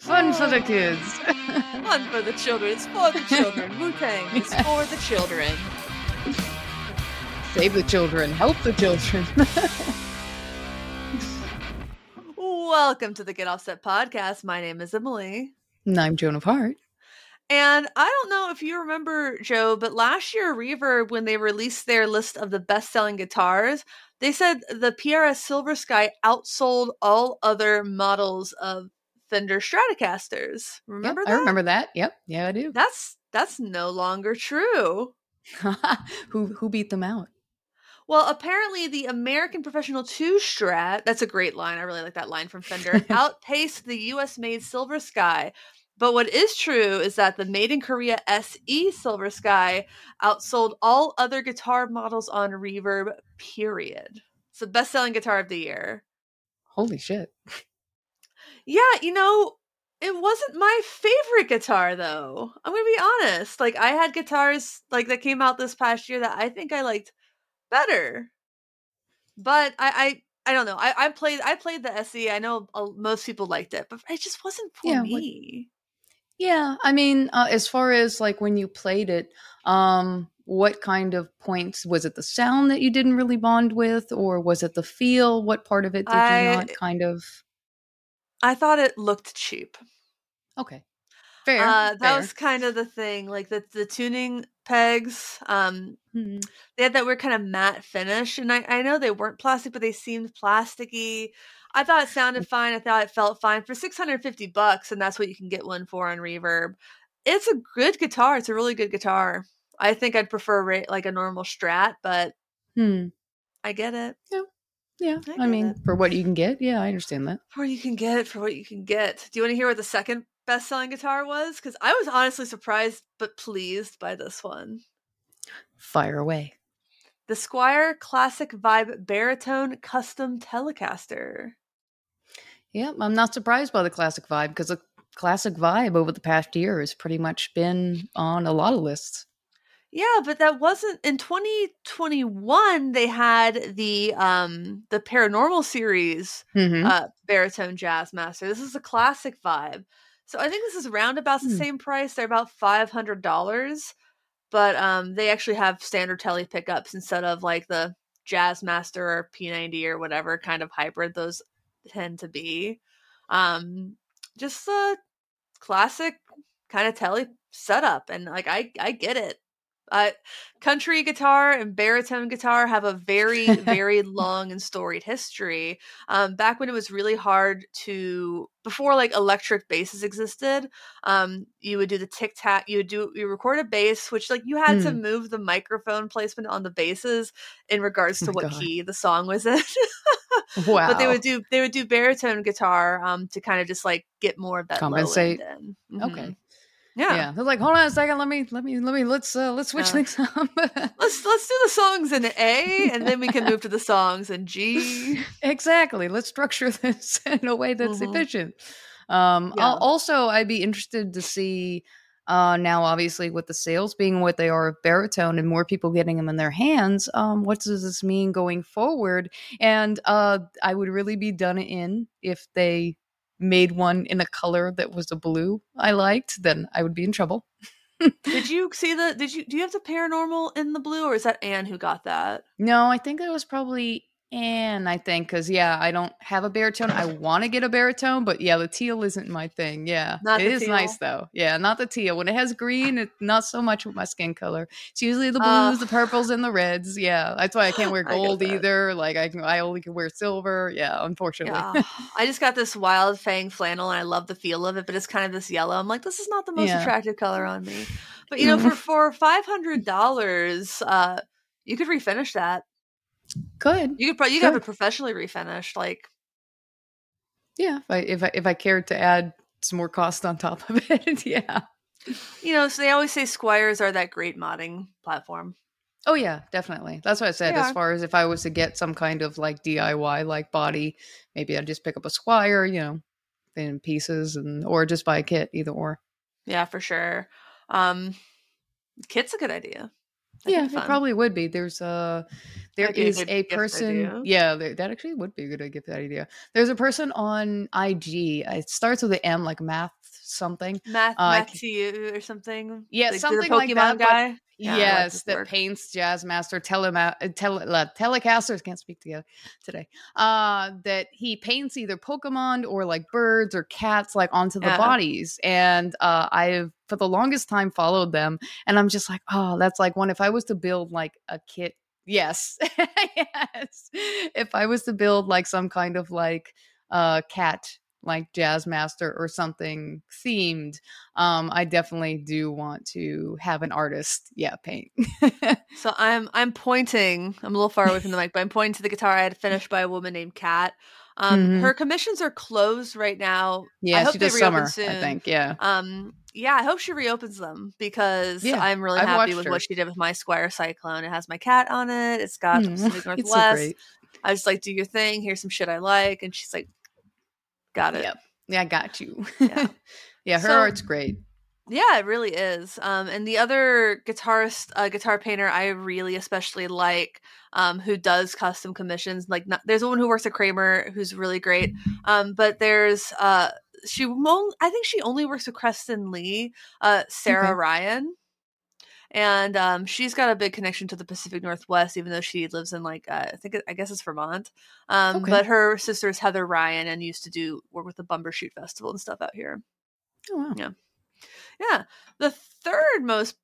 Fun for the kids. Fun for the children. It's for the children. Wu Tang is for the children. Save the children. Help the children. Welcome to the Get Offset podcast. My name is Emily. and I'm Joan of Heart. And I don't know if you remember, Joe, but last year, Reverb, when they released their list of the best selling guitars, they said the PRS Silver Sky outsold all other models of Fender Stratocasters. Remember Yep, that? I remember that. Yep. Yeah, I do. That's that's no longer true. who who beat them out? Well, apparently the American Professional 2 Strat, that's a great line. I really like that line from Fender, outpaced the US made Silver Sky. But what is true is that the made in Korea SE Silver Sky outsold all other guitar models on Reverb, period. It's the best selling guitar of the year. Holy shit. Yeah, you know, it wasn't my favorite guitar though. I'm gonna be honest. Like I had guitars like that came out this past year that I think I liked better. But I I, I don't know. I, I played I played the SE. I know uh, most people liked it, but it just wasn't for Yeah, what- me. Yeah, I mean, uh, as far as like when you played it, um, what kind of points was it? The sound that you didn't really bond with, or was it the feel? What part of it did I- you not kind of? I thought it looked cheap. Okay, fair. uh, that fair. was kind of the thing. Like the the tuning pegs, um, Mhm. they had that weird kind of matte finish and I, I know they weren't plastic but they seemed plasticky i thought it sounded fine i thought it felt fine for 650 bucks and that's what you can get one for on reverb it's a good guitar it's a really good guitar i think i'd prefer like a normal strat but Hmm. i get it Yeah, I I, mean, it. for what you can get, yeah, I understand that. for what you can get for what you can get do you want to hear what the second best-selling guitar was because i was honestly surprised but pleased by this one Fire away. the Squier classic vibe baritone custom telecaster Yeah, I'm not surprised by the classic vibe because the classic vibe over the past year has pretty much been on a lot of lists. Yeah, but that wasn't in 2021 they had the um the paranormal series Mm-hmm. uh baritone jazz master. This is a classic vibe. So I think this is around about the Hmm. same price. They're about $500, but um they actually have standard tele pickups instead of like the jazz master or P90 or whatever kind of hybrid those tend to be. Um just a classic kind of tele setup and like I I get it. Uh, country guitar and baritone guitar have a very very long and storied history um, back when it was really hard to before like electric basses existed um, you would do the tic tac you would do you record a bass which like you had to Hmm. move the microphone placement on the basses in regards Oh to my what God. key the song was in Wow. but they would do they would do baritone guitar um to kind of just like get more of that low end Compensate. in. Okay. Yeah. Yeah. They're like, hold on a second. Let me, let me, let me, let's, uh, let's switch Yeah. things up. let's let's do the songs in A and then we can move to the songs in G. exactly. Let's structure this in a way that's Mhm. efficient. Um, Yeah. al- also, I'd be interested to see, uh, now obviously with the sales being what they are of baritone and more people getting them in their hands, um, what does this mean going forward? And, uh, I would really be done in if they made one in a color that was a blue I liked, then I would be in trouble. Did you see the did you do you have the paranormal in the blue or is that Anne who got that? No, I think it was probably Anne, I think, because yeah, I don't have a baritone. I want to get a baritone, but yeah, the teal isn't my thing. Yeah. Not it is nice though. Yeah, not the teal. When it has green, it's not so much with my skin color. It's usually the Oh. blues, the purples, and the reds. Yeah. That's why I can't wear gold either. Like I can I only can wear silver. Yeah, unfortunately. Yeah. I just got this Wildfang flannel and I love the feel of it, but it's kind of this yellow. I'm like, this is not the most Yeah. attractive color on me. But you know, for for five hundred dollars, uh, you could refinish that. Good. You could probably you could have it professionally refinished. Like Yeah. If I if I if I cared to add some more cost on top of it, yeah. you know, so they always say Squiers are that great modding platform. Oh yeah, definitely. That's what I said. They As are. far as if I was to get some kind of like DIY like body, maybe I'd just pick up a Squier, you know, in pieces, and or just buy a kit, either or. Yeah, for sure. Um, kit's a good idea. Yeah, it probably would be. There's a there be a person. Yeah, there, that actually would be a good gift idea. There's a person on IG. It starts with an M, like math something. Math, Uh, or something. Yeah, Like, something like that, guy. Yeah, I like yes, that paints Jazzmaster telema- uh, tele- uh, telecasters can't speak together today. Uh, that he paints either Pokemon or like birds or cats like onto the Yeah. bodies, and uh, I've for the longest time followed them, and I'm just like, oh, that's like one. If I was to build like a kit, yes, yes, if I was to build like some kind of like uh cat like jazz master or something themed um i definitely do want to have an artist yeah paint So I'm I'm pointing. I'm a little far away from the mic, but I'm pointing to the guitar I had finished by a woman named Kat. Um, Mhm. her commissions are closed right now. yeah hope she does summer i soon. think yeah Um, yeah, I hope she reopens them because Yeah, I'm really I've happy with her. what she did with my Squier Cyclone. It has my cat on it. It's got Mm, Pacific it's so Northwest. great I just like do your thing. Here's some shit I like, and she's like, got it. Yep. yeah i got you Yeah. yeah her So- art's great Yeah, it really is. Um, and the other guitarist, uh, guitar painter, I really especially like, um, who does custom commissions. Like, not, there's a woman who works at Kramer who's really great. Um, but there's, uh, she, I think she only works with Creston Lee, uh, Sarah Okay. Ryan. And um, she's got a big connection to the Pacific Northwest, even though she lives in like uh, I think I guess it's Vermont. Um, Okay. But her sister is Heather Ryan and used to do work with the Bumbershoot Festival and stuff out here. oh wow Yeah, Yeah, the third most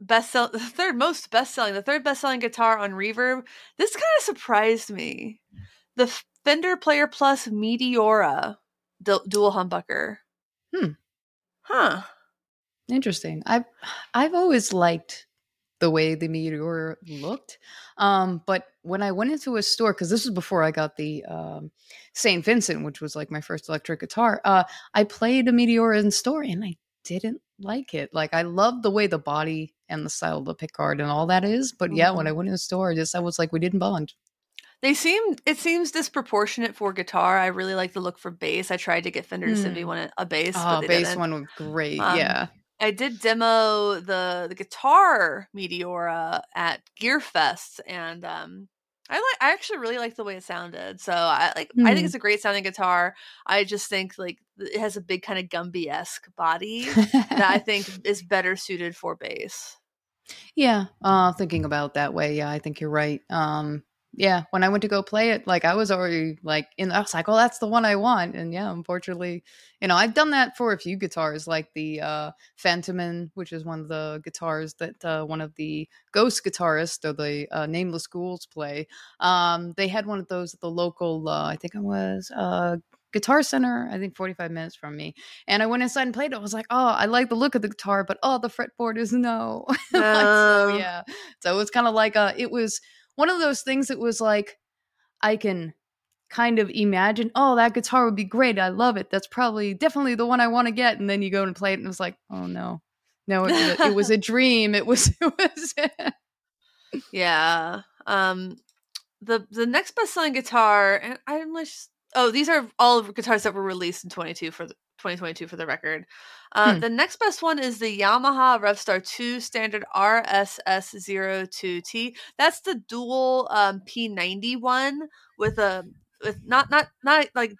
best sell the third most best selling, the third best selling guitar on Reverb. This kind of surprised me. The Fender Player Plus Meteora du- dual humbucker. Hmm. Huh. Interesting. I've I've always liked the way the meteor looked, um, but when I went into a store, because this was before I got the um, Saint Vincent, which was like my first electric guitar, uh, I played a meteor in store and I didn't like it. Like I love the way the body and the style of the pickguard and all that is, but yeah, when I went in the store, I just I was like, we didn't bond. They seem it seems disproportionate for guitar. I really like the look for bass. I tried to get Fender to send me Hmm. one a bass, Oh, but they bass didn't. one was great. Um, yeah. I did demo the the guitar Meteora at Gearfest, and um, I like I actually really like the way it sounded. So I like I think it's a great sounding guitar. I just think like it has a big kind of Gumby esque body that I think is better suited for bass. Yeah, uh thinking about that way, yeah, I think you're right. Um yeah, when I went to go play it, like I was already like in I was like, "Oh, that's the one I want." And yeah, unfortunately, you know, I've done that for a few guitars like the uh Phantoman, which is one of the guitars that uh one of the ghost guitarists or the uh, nameless ghouls play. Um they had one of those at the local uh I think it was uh Guitar Center, I think 45 minutes from me. And I went inside and played it. I was like, oh, I like the look of the guitar, but oh, the fretboard is no. Like, so, Oh. yeah. So it's kind of like uh it was one of those things that was like, I can kind of imagine, oh, that guitar would be great. I love it. That's probably definitely the one I want to get. And then you go and play it and it's like, oh no. No, it, was a- it was a dream. It was, it was Yeah. Um the the next best selling guitar and I'm just oh these are all of guitars that were released in 22 for the 2022 for the record. Uh, Hmm. The next best one is the Yamaha Revstar 2 Standard RSS02T. That's the dual um, P90 one with a with not not not like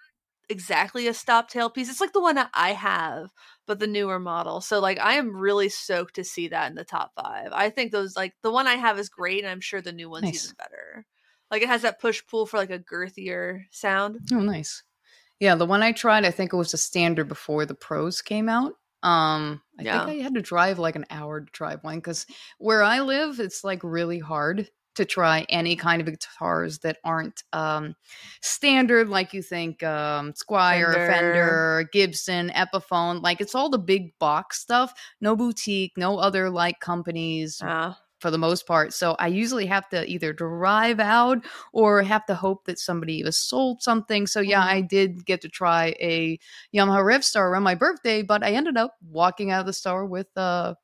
exactly a stop tail piece. It's like the one that I have, but the newer model. So like I am really stoked to see that in the top five. I think those like the one I have is great, and I'm sure the new one's Nice. even better. Like it has that push pull for like a girthier sound. Oh, nice. Yeah, the one I tried, I think it was a standard before the pros came out. Um, I Yeah. think I had to drive like an hour to drive one because where I live, it's like really hard to try any kind of guitars that aren't um standard like you think um Squier, Fender. Fender, Gibson, Epiphone, like it's all the big box stuff, no boutique, no other like companies Uh, for the most part. So I usually have to either drive out or have to hope that somebody has sold something. So yeah, Mhm. I did get to try a Yamaha Rev Revstar around my birthday, but I ended up walking out of the store with uh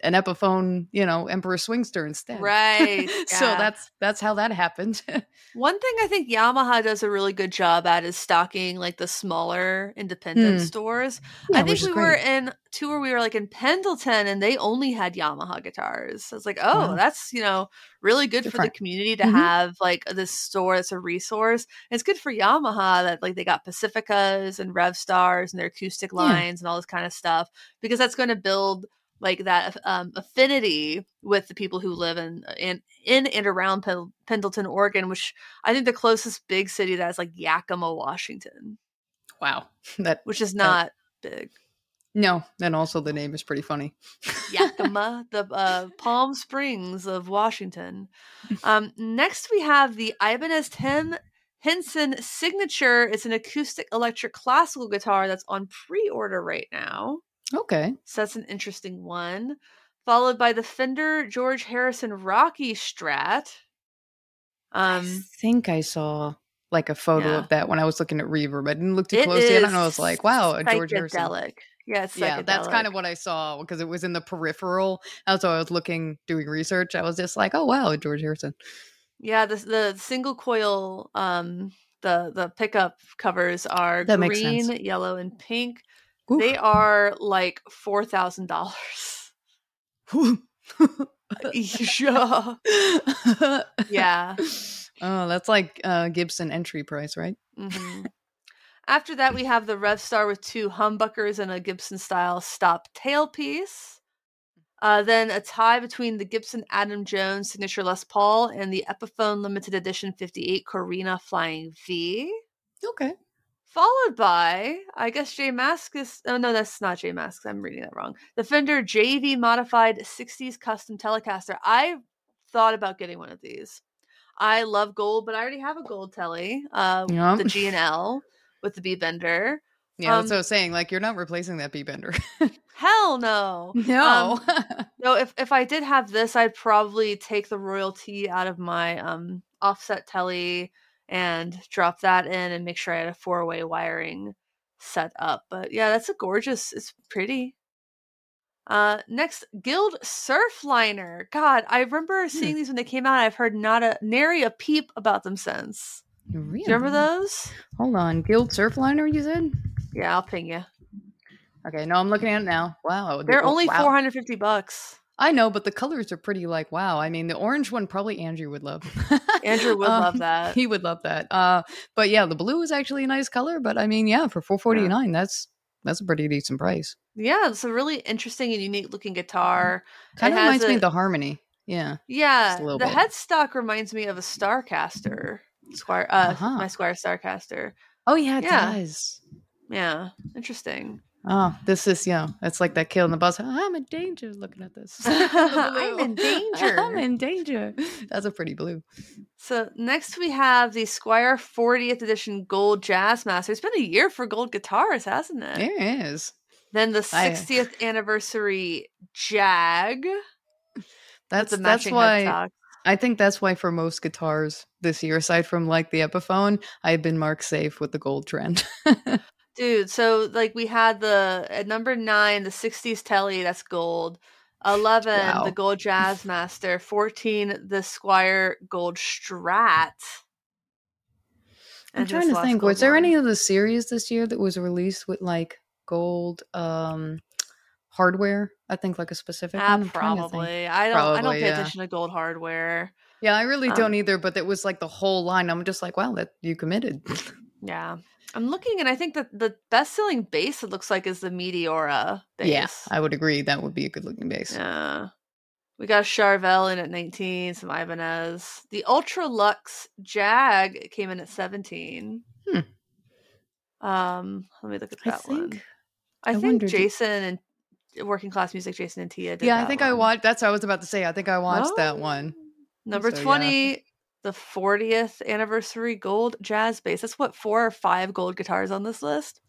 an Epiphone, you know, Emperor Swingster instead. Right. so that's that's how that happened. One thing I think Yamaha does a really good job at is stocking like the smaller independent Hmm. stores. Yeah, I think we were in tour, we were like in Pendleton and they only had Yamaha guitars. I was like, oh, Wow. that's, you know, really good for the community to Mhm. have like this store that's a resource. And it's good for Yamaha that like they got Pacificas and Rev Stars and their acoustic Yeah. lines and all this kind of stuff because that's going to build like that um, affinity with the people who live in in in and around Pen- Pendleton, Oregon, which I think the closest big city that is like Yakima, Washington, wow. That which is not big. no, and also the name is pretty funny. Yakima, the uh, Palm Springs of Washington. Um, next, we have the Ibanez Tim Henson Signature. It's an acoustic electric classical guitar that's on pre-order right now. Okay. So that's an interesting one. Followed by the Fender George Harrison Rocky Strat. Um, I think I saw like a photo Yeah. of that when I was looking at Reverb. I didn't look too it closely it, is and I was like, "Wow, a George Harrison." Yeah, Yeah, that's kind of what I saw because it was in the peripheral. And so I was looking, doing research. I was just like, "Oh wow, George Harrison." Yeah, the the single coil um the the pickup covers are That green, yellow, and pink. Oof. They are like four thousand dollars. yeah. Yeah. Oh, that's like uh, Gibson entry price, right? hmm After that, we have the Rev Star with two humbuckers and a Gibson style stop tailpiece. Uh, then a tie between the Gibson Adam Jones signature Les Paul and the Epiphone limited edition 58 Korina Flying V. Okay. Followed by I guess J Mascis. Oh no, that's not J Mascis. I'm reading that wrong. The Fender JV modified 60s custom Telecaster. I thought about getting one of these. I love gold, but I already have a gold telly, uh, Yeah. the G and L with the B bender. Yeah, that's Um, what I was saying. Like, you're not replacing that B bender. Hell no, no. no. If if I did have this, I'd probably take the royalty out of my um offset telly and drop that in and make sure I had a four way wiring set up. But yeah, that's a gorgeous. It's pretty. Uh, next, Guild Surfliner. God, I remember seeing these when they came out. I've heard not a nary a peep about them since. really? Do you remember those? Hold on. Guild Surfliner, you said? Yeah, I'll ping you. Okay, no, I'm looking at it now. Wow. the- They're only wow. 450 bucks. I know, but the colors are pretty like wow. I mean, the orange one probably Andrew would love. Andrew would love Um, that. He would love that. Uh, but yeah, the blue is actually a nice color. But I mean, yeah, for 449, that's that's a pretty decent price. Yeah, it's a really interesting and unique looking guitar. Kind of reminds me of the Harmony. Yeah. Yeah, a the bit. headstock reminds me of a Starcaster. Squier, uh, Uh-huh. my Squier Starcaster. Oh yeah, it Yeah. does. Yeah, interesting. Oh, this is yeah. It's like that kill in the bus. I'm in danger looking at this. I'm in danger. I'm in danger. That's a pretty blue. So next we have the Squier 40th edition Gold Jazz Master. It's been a year for gold guitars, hasn't it? It is. Then the I- 60th anniversary Jag. That's that's why headstock. I think that's why for most guitars this year, aside from like the Epiphone, I've been marked safe with the gold trend. Dude, so like we had the at number nine, the 60s telly, that's gold. 11, Wow. the gold jazz master. 14, the Squier gold strat. I'm trying to think. Was there one. any of the series this year that was released with like gold um hardware? I think like a specific Ah, one. I'm trying to think. probably. I don't. I don't pay yeah. attention to gold hardware. Yeah, I really Um, don't either. But it was like the whole line. I'm just like, wow, that you committed. Yeah, I'm looking, and I think that the best-selling base it looks like is the Meteora bass. yeah, I would agree. That would be a good looking base. Yeah. We got Charvel in at 19, some Ibanez. The Ultra Luxe Jag came in at 17. Hmm. Um, let me look at I that one. I, I think wondered- Jason and Working Class Music, Jason and Tia did Yeah, I that think I one. watched. That's what I was about to say. I think I watched that Oh. one. Number So, yeah. 20, the 40th anniversary gold jazz bass. That's what, four or five gold guitars on this list?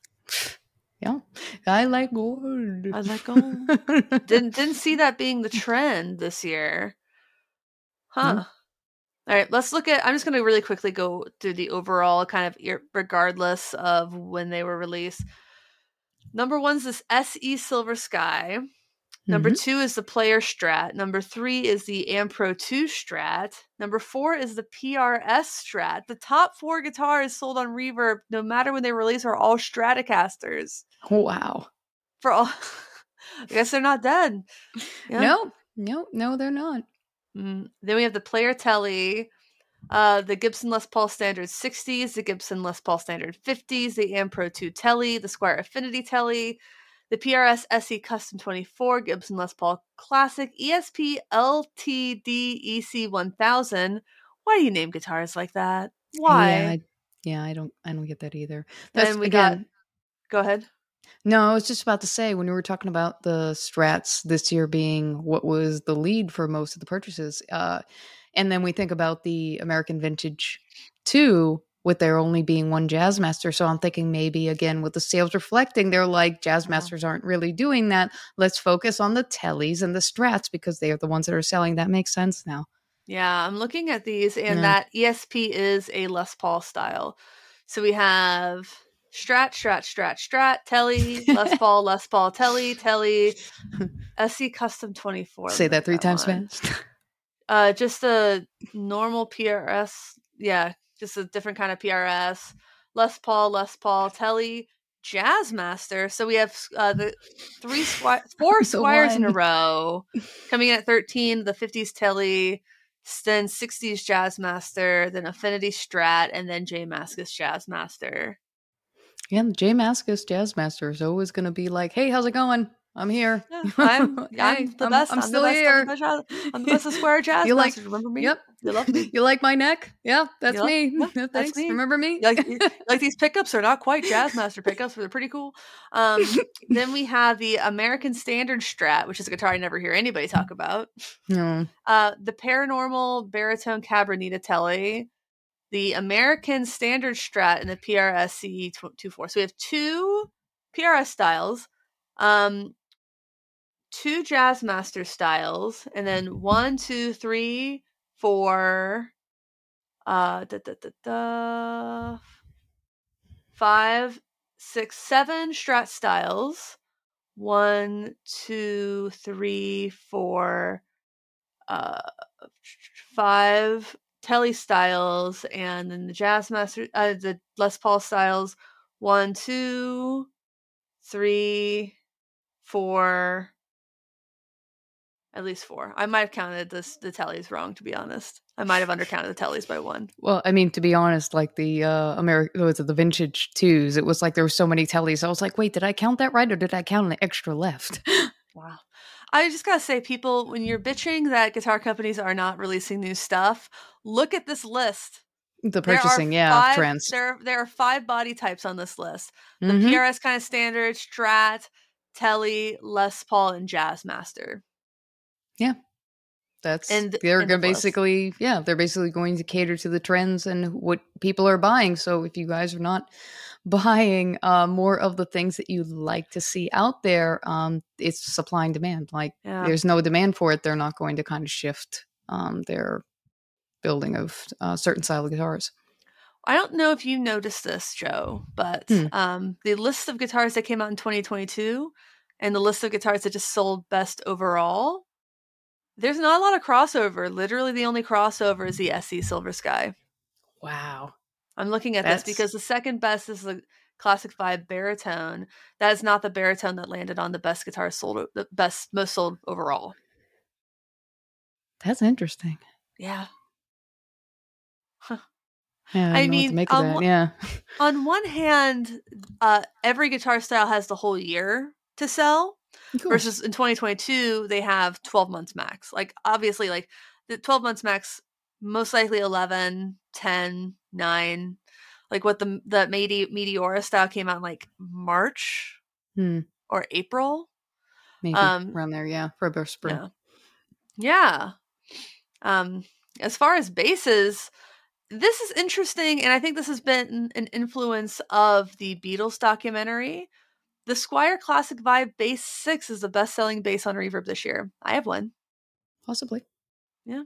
Yeah, I like gold. I like gold. didn't didn't see that being the trend this year. Huh. All right, let's look at I'm just going to really quickly go through the overall kind of regardless of when they were released. Number 1's this SE Silver Sky. Number Mhm. two is the Player Strat. Number three is the Ampro 2 Strat. Number four is the PRS Strat. The top four guitars sold on Reverb, no matter when they release, are all Stratocasters. Wow. For all, I guess they're not dead. Yeah. No, no, no, they're not. Mm. Then we have the Player Telly, uh, the Gibson Les Paul Standard 60s, the Gibson Les Paul Standard 50s, the Ampro 2 Telly, the Squier Affinity Telly, the PRS SE Custom 24, Gibson Les Paul Classic, ESP LTD EC 1000. Why do you name guitars like that? Why? Yeah, I, yeah, I don't, I don't get that either. That's Then we again. got. Go ahead. No, I was just about to say when we were talking about the strats this year being what was the lead for most of the purchases, uh, and then we think about the American Vintage Two with there only being one Jazzmaster. So I'm thinking maybe again with the sales reflecting, they're like Jazzmasters aren't really doing that. Let's focus on the Tellys and the Strats because they are the ones that are selling. That makes sense now. Yeah, I'm looking at these, and Yeah. that ESP is a Les Paul style. So we have Strat, Strat, Strat, Strat, Telly, Les Paul, Les Paul, Telly, Telly, SC Custom 24. Say that three look at times one. fast. Uh, just a normal PRS. Yeah, just a different kind of PRS. Les Paul, Les Paul, Telly, Jazzmaster. So we have uh, the three squi- four Squiers in a row. Coming in at 13, the 50s Telly, then 60s Jazzmaster, then Affinity Strat, and then J Mascis Jazzmaster. Yeah, the J Mascis Jazzmaster is always going to be like, "Hey, how's it going? I'm here. Yeah, I'm, I'm the best. I'm I'm, still the best. here. I'm the best, I'm the best of Square jazz. You like- Remember me? Yep. You love me. you like my neck? Yeah, that's You like- me. yeah, that's Thanks. me. Remember me? Like, like these pickups are not quite Jazzmaster pickups, but they're pretty cool. Um, then we have the American Standard Strat, which is a guitar I never hear anybody talk about. no. Uh, the Paranormal Baritone Cabronita Telly, the American Standard Strat, and the PRS CE 24. So we have two PRS styles, um, two Jazzmaster styles, and then one, two, three, four, uh, da, da, da, da, five, six, seven Strat styles. One, two, three, four, uh, five Telly styles, and then the Jazzmaster, uh, the Les Paul styles. One, two, three, four. At least four. I might have counted this the Tellys wrong, to be honest. I might have undercounted the Tellys by one. Well, I mean, to be honest, like the uh American, was it the vintage twos? It was like there were so many tellies. I was like, wait, did I count that right, or did I count an extra left? Wow. I just gotta say, people, when you're bitching that guitar companies are not releasing new stuff, look at this list. the purchasing, yeah, five- trends. There, there are five body types on this list. The Mhm. PRS kind of standard, Strat, Telly, Les Paul, and Jazzmaster. That's and- they're and basically, yeah, they're basically going to cater to the trends and what people are buying. So if you guys are not buying uh, more of the things that you like to see out there, um, it's supply and demand. Like Yeah. there's no demand for it, they're not going to kind of shift um, their building of uh, certain style of guitars. I don't know if you noticed this, Joe, but Hmm. um, the list of guitars that came out in 2022 and the list of guitars that just sold best overall, there's not a lot of crossover. Literally, the only crossover is the SE Silver Sky. Wow. I'm looking at That's- this because the second best is the Classic Vibe baritone. That is not the baritone that landed on the best guitar sold, the best most sold overall. That's interesting. Yeah. Yeah, I I, don't know what mean, to make of um, that. Yeah. On one hand, uh, every guitar style has the whole year to sell. Cool. versus in 2022 they have 12 months max like obviously like the 12 months max most likely 11 10 9 like what the the Mete- meteora style came out in like march Hmm. or april Maybe um, around there, yeah, for a spring. yeah yeah um as far as bases this is interesting and i think this has been an influence of the beatles documentary the Squier classic vibe bass 6 is the best selling bass on reverb this year i have one Possibly. Yeah.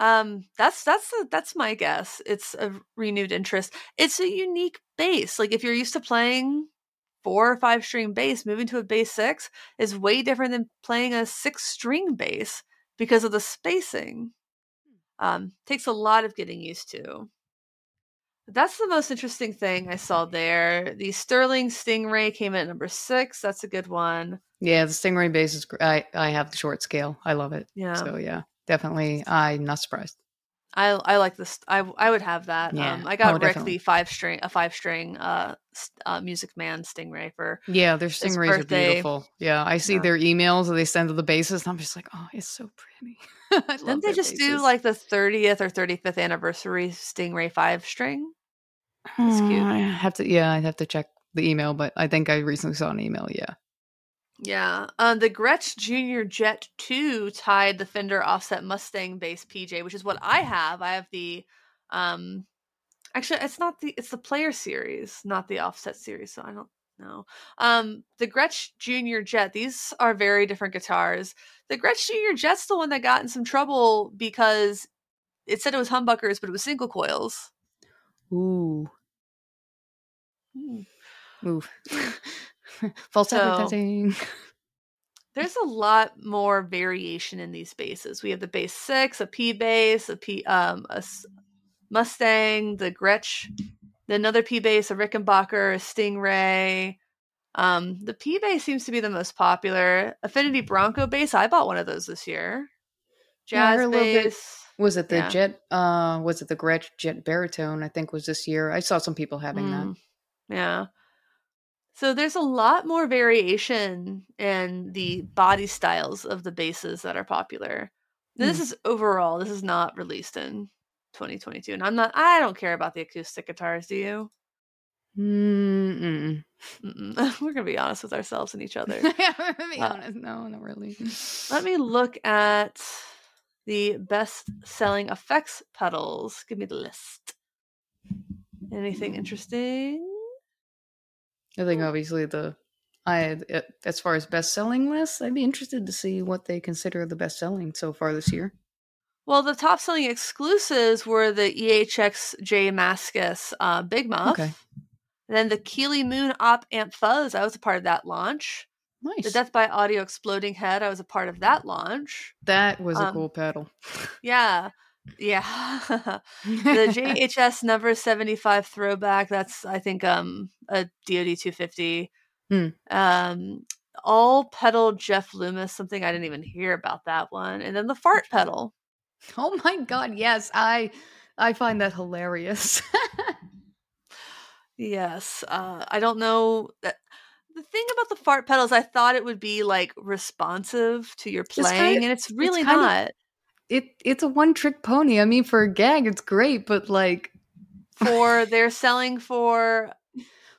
Um, that's that's the, that's my guess. It's a renewed interest. It's a unique bass. Like if you're used to playing four or five string bass, moving to a bass six is way different than playing a six string bass because of the spacing. Um, takes a lot of getting used to. That's the most interesting thing I saw there. The Sterling Stingray came in at number six. That's a good one. Yeah, the Stingray bass is. I I have the short scale. I love it. Yeah. So yeah, definitely. I'm not surprised. I I like this. I I would have that. Yeah. Um, I got Oh, Rick definitely. the five string a five string uh, uh Music Man Stingray for Yeah, their stingrays are beautiful. Yeah, I see Yeah. their emails that they send to the bases, and I'm just like, oh, it's so pretty. Didn't they just do like the 30th or 35th anniversary Stingray 5 string? It's cute. I have to. Yeah, I'd have to check the email, but I think I recently saw an email. Yeah. Yeah. Um, the Gretsch Junior Jet 2 tied the Fender Offset Mustang bass PJ, which is what I have. I have the um actually it's not the it's the player series, not the offset series, so I don't know. Um the Gretsch Junior Jet, these are very different guitars. The Gretsch Junior Jet's the one that got in some trouble because it said it was humbuckers, but it was single coils. Ooh. Hmm. Ooh. False So- advertising. There's a lot more variation in these basses. We have the bass six, a P bass, a P um a S- Mustang, the Gretsch, another P bass, a Rickenbacker, a Stingray. Um, the P bass seems to be the most popular. Affinity Bronco bass, I bought one of those this year. Yeah, Jazz bass. Was it the Yeah. jet? Uh, was it the Gretsch jet baritone? I think was this year. I saw some people having that. Mm, Yeah. So there's a lot more variation in the body styles of the basses that are popular. This Hmm. is overall, this is not released in 2022. And I'm not I don't care about the acoustic guitars, do you? Mm-mm. Mm-mm. We're going to be honest with ourselves and each other. yeah, be Uh, honest, no, not really. Let me look at the best selling effects pedals. Give me the list. Anything interesting? I think obviously the I uh, as far as best selling lists, I'd be interested to see what they consider the best selling so far this year. Well, the top selling exclusives were the EHX J Mascis uh, Big Muff. Okay. And then the Keeley Moon Op Amp Fuzz. I was a part of that launch. Nice. The Death by Audio Exploding Head. I was a part of that launch. that was a um, cool pedal. Yeah. Yeah. the JHS number 75 throwback. That's, I think, um a DoD 250. Hmm. Um, all pedal Jeff Loomis, something I didn't even hear about that one. And then the fart pedal. oh my god, yes, I I find that hilarious. Yes. Uh, I don't know that. The thing about the fart pedals, I thought it would be like responsive to your playing, and it's really kinda- not. it it's a one trick pony. I mean, for a gag, it's great, but like For they're selling for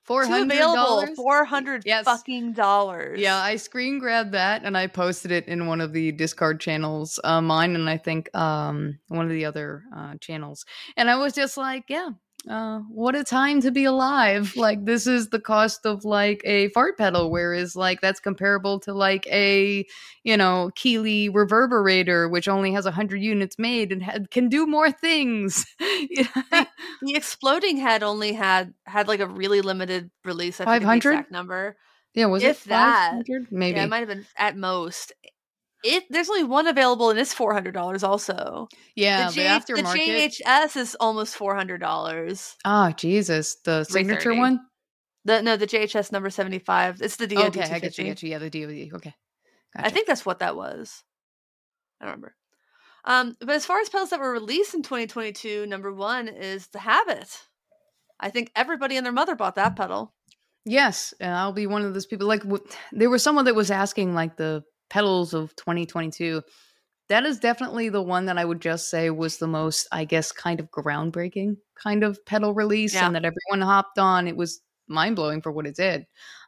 four hundred available dollars. four hundred Yes. fucking dollars. Yeah, I screen grabbed that and I posted it in one of the Discord channels, uh, mine and I think um, one of the other uh, channels. And I was just like, yeah, uh, what a time to be alive. Like, this is the cost of like a fart pedal, whereas like that's comparable to like a, you know, Keeley reverberator, which only has 100 units made and had, can do more things. Yeah. the exploding head only had had like a really limited release. The 500? exact number. yeah, was If it that, Maybe. Yeah, it might have been at most. It there's only one available, and it's four hundred dollars. Also, yeah, the, the. JHS is almost four hundred dollars. Ah, Jesus. The signature one? The no, the JHS number seventy five. It's the DoD okay, I get 250. you, get you. Yeah, the DOD. Okay. I think that's what that was. I don't remember. Um, but as far as pedals that were released in 2022, number one is the Habit. I think everybody and their mother bought that pedal. Yes, and I'll be one of those people. Like, w- there was someone that was asking, like, the pedals of 2022. That is definitely the one that I would just say was the most, I guess, kind of groundbreaking kind of pedal release, Yeah. and that everyone hopped on. It was mind blowing for what it did.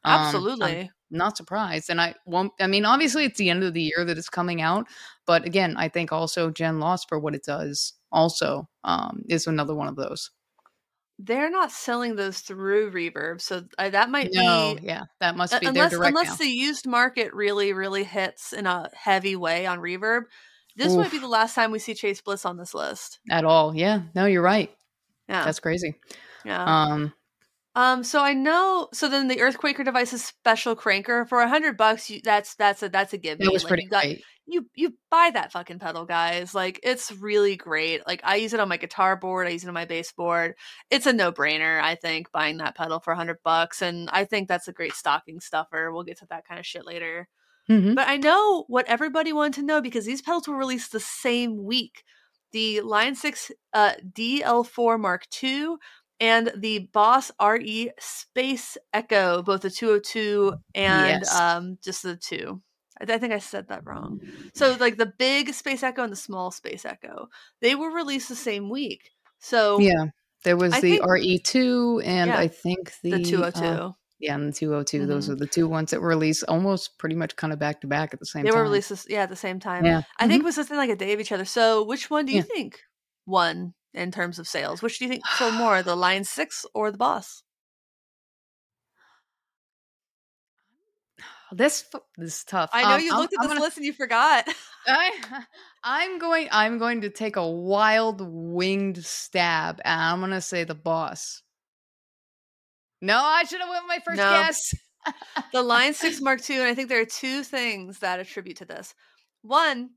Um, I'm Absolutely. not surprised, and I won't. I mean, obviously, it's the end of the year that it's coming out, but again, I think also Gen Loss for what it does also um, is another one of those. They're not selling those through Reverb, so uh, that might No, be yeah, that must Uh, be unless their unless now. the used market really really hits in a heavy way on Reverb. This might be the last time we see Chase Bliss on this list. at all. Yeah, no, you're right. Yeah, That's crazy. yeah. Um, Um, so I know. So then the EarthQuaker Devices special cranker for a hundred bucks. You, that's that's a that's a give. That was like, pretty you got, great. You you buy that fucking pedal, guys. Like it's really great. Like I use it on my guitar board. I use it on my bass board. It's a no brainer. I think buying that pedal for a hundred bucks, and I think that's a great stocking stuffer. We'll get to that kind of shit later. Mhm. But I know what everybody wanted to know because these pedals were released the same week. The Line 6 uh, DL4 Mark II and the Boss RE Space Echo, both the 202 and Yes. um, just the two. I, I think I said that wrong. So, like the big Space Echo and the small Space Echo, they were released the same week. So, Yeah. There was I the think- RE2 and Yeah, I think the, the 202. uh, yeah, and the 202. Those Mhm. are the two ones that were released almost pretty much kind of back to back at the same they time. were released, yeah, at the same time. Yeah. I think it was within like a day of each other. So, which one do you Yeah. think won in terms of sales? Which do you think sold more, the Line Six or the Boss? This this is tough. I know Um, you I'm- looked at I'm this gonna- list and you forgot. I, I'm going. I'm going to take a wild winged stab, and I'm going to say the boss. No, I should have went with my first No. guess. the Line Six Mark II, and I think there are two things that attribute to this. One,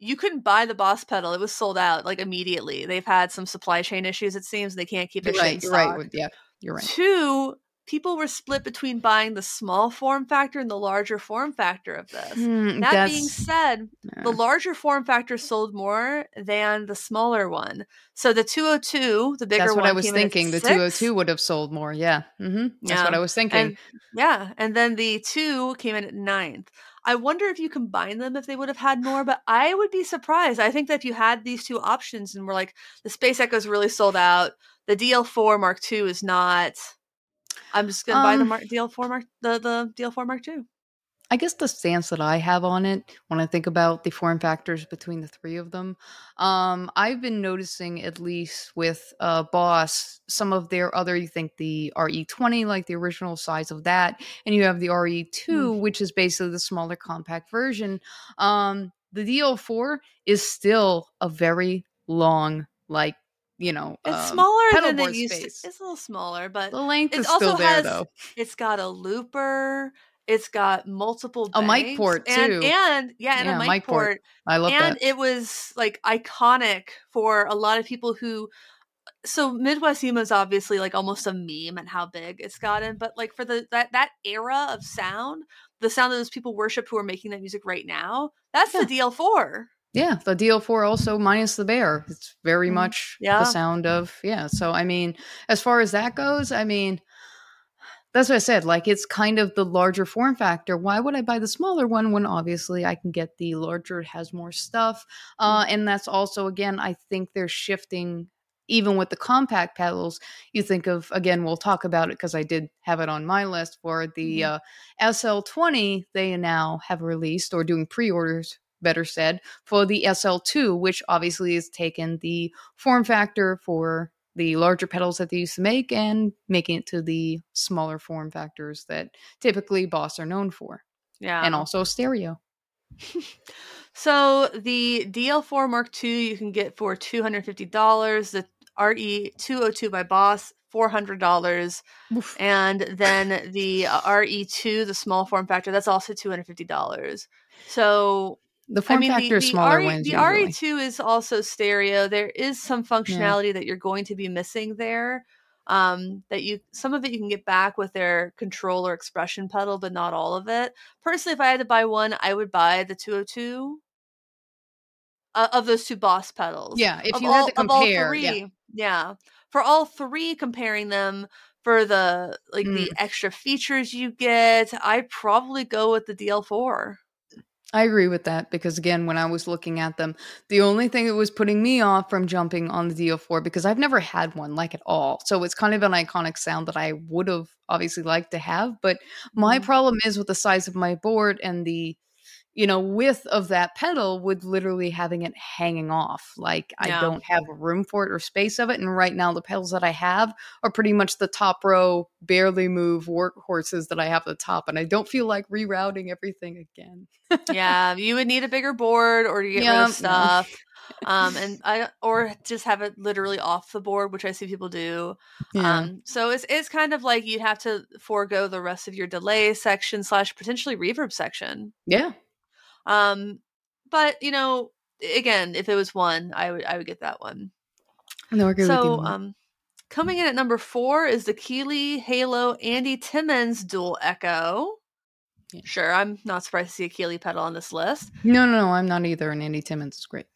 you couldn't buy the Boss pedal; it was sold out like immediately. They've had some supply chain issues, it seems. They can't keep it right. You're right. with- Yeah, you're right. Two, people were split between buying the small form factor and the larger form factor of this. Hmm, That being said, yeah. the larger form factor sold more than the smaller one. So the 202, the bigger That's what one, I was thinking. The six. 202 would have sold more. Yeah. hmm That's what I was thinking. And yeah, and then the two came in at ninth. I wonder if you combine them if they would have had more, but I would be surprised. I think that if you had these two options and were like the Space Echo is really sold out, the DL4 Mark II is not. I'm just gonna buy the Um, Mark, DL4 Mark the the DL4 Mark II. I guess the stance that I have on it when I think about the form factors between the three of them, um, I've been noticing at least with uh, Boss some of their other. You think the RE20, like the original size of that, and you have the RE2, which is basically the smaller compact version. Um, the DL4 is still a very long, like you know, It's um, smaller than it used space. to. It's a little smaller, but The length it is also still there has- though. it's got a looper. It's got multiple A mic port, and, too. and yeah, and Yeah, a mic, mic port. port. I love and that. And it was like iconic for a lot of people who so midwest emo is obviously like almost a meme at how big it's gotten but like for the that that era of sound the sound that those people worship who are making that music right now that's the dl4 Yeah, the DL4 also minus the bear. It's very Mhm. much Yeah. the sound of yeah. So I mean, as far as that goes, I mean, that's what I said. Like it's kind of the larger form factor. Why would I buy the smaller one when obviously I can get the larger? It has more stuff, uh, and that's also again, I think they're shifting. Even with the compact pedals, you think of again. We'll talk about it because I did have it on my list for the uh, SL20. They now have released or doing pre-orders better said, for the SL2, which obviously has taken the form factor for the larger pedals that they used to make and making it to the smaller form factors that typically Boss are known for, yeah and also stereo. so the dl4 mark ii you can get for $250 the re202 by boss $400 Oof. and then the uh, RE2, the small form factor, that's also two hundred fifty dollars. So The I form mean, factor the, is the, smaller RE, ones. the usually. RE2 is also stereo. There is some functionality that you're going to be missing there. Um, that you some of it you can get back with their controller expression pedal, but not all of it. Personally, if I had to buy one, I would buy the 202 uh, of those two boss pedals Yeah, if of you all, had to of all compare, three, yeah. yeah. For all three, comparing them for the like Mm. the extra features you get, I probably go with the DL4. I agree with that because again, when I was looking at them, the only thing that was putting me off from jumping on the DL4 because I've never had one like at all. So it's kind of an iconic sound that I would have obviously liked to have, but my Mhm. problem is with the size of my board and the you know, width of that pedal with literally having it hanging off. Like I don't have room for it or space of it. And right now, the pedals that I have are pretty much the top row, barely move workhorses that I have at the top. And I don't feel like rerouting everything again. yeah, you would need a bigger board or to get rid Yeah, of no. stuff. um and I or just have it literally off the board, which I see people do. Um so it's it's kind of like you'd have to forego the rest of your delay section slash potentially reverb section. yeah. Um but you know, again, if it was one, I would I would get that one. No, I agree with. So um coming in at number four is the Keeley Halo Andy Timmons dual echo. Yeah. Sure, I'm not surprised to see a Keeley pedal on this list. no, no, no, I'm not either. And Andy Timmons is great.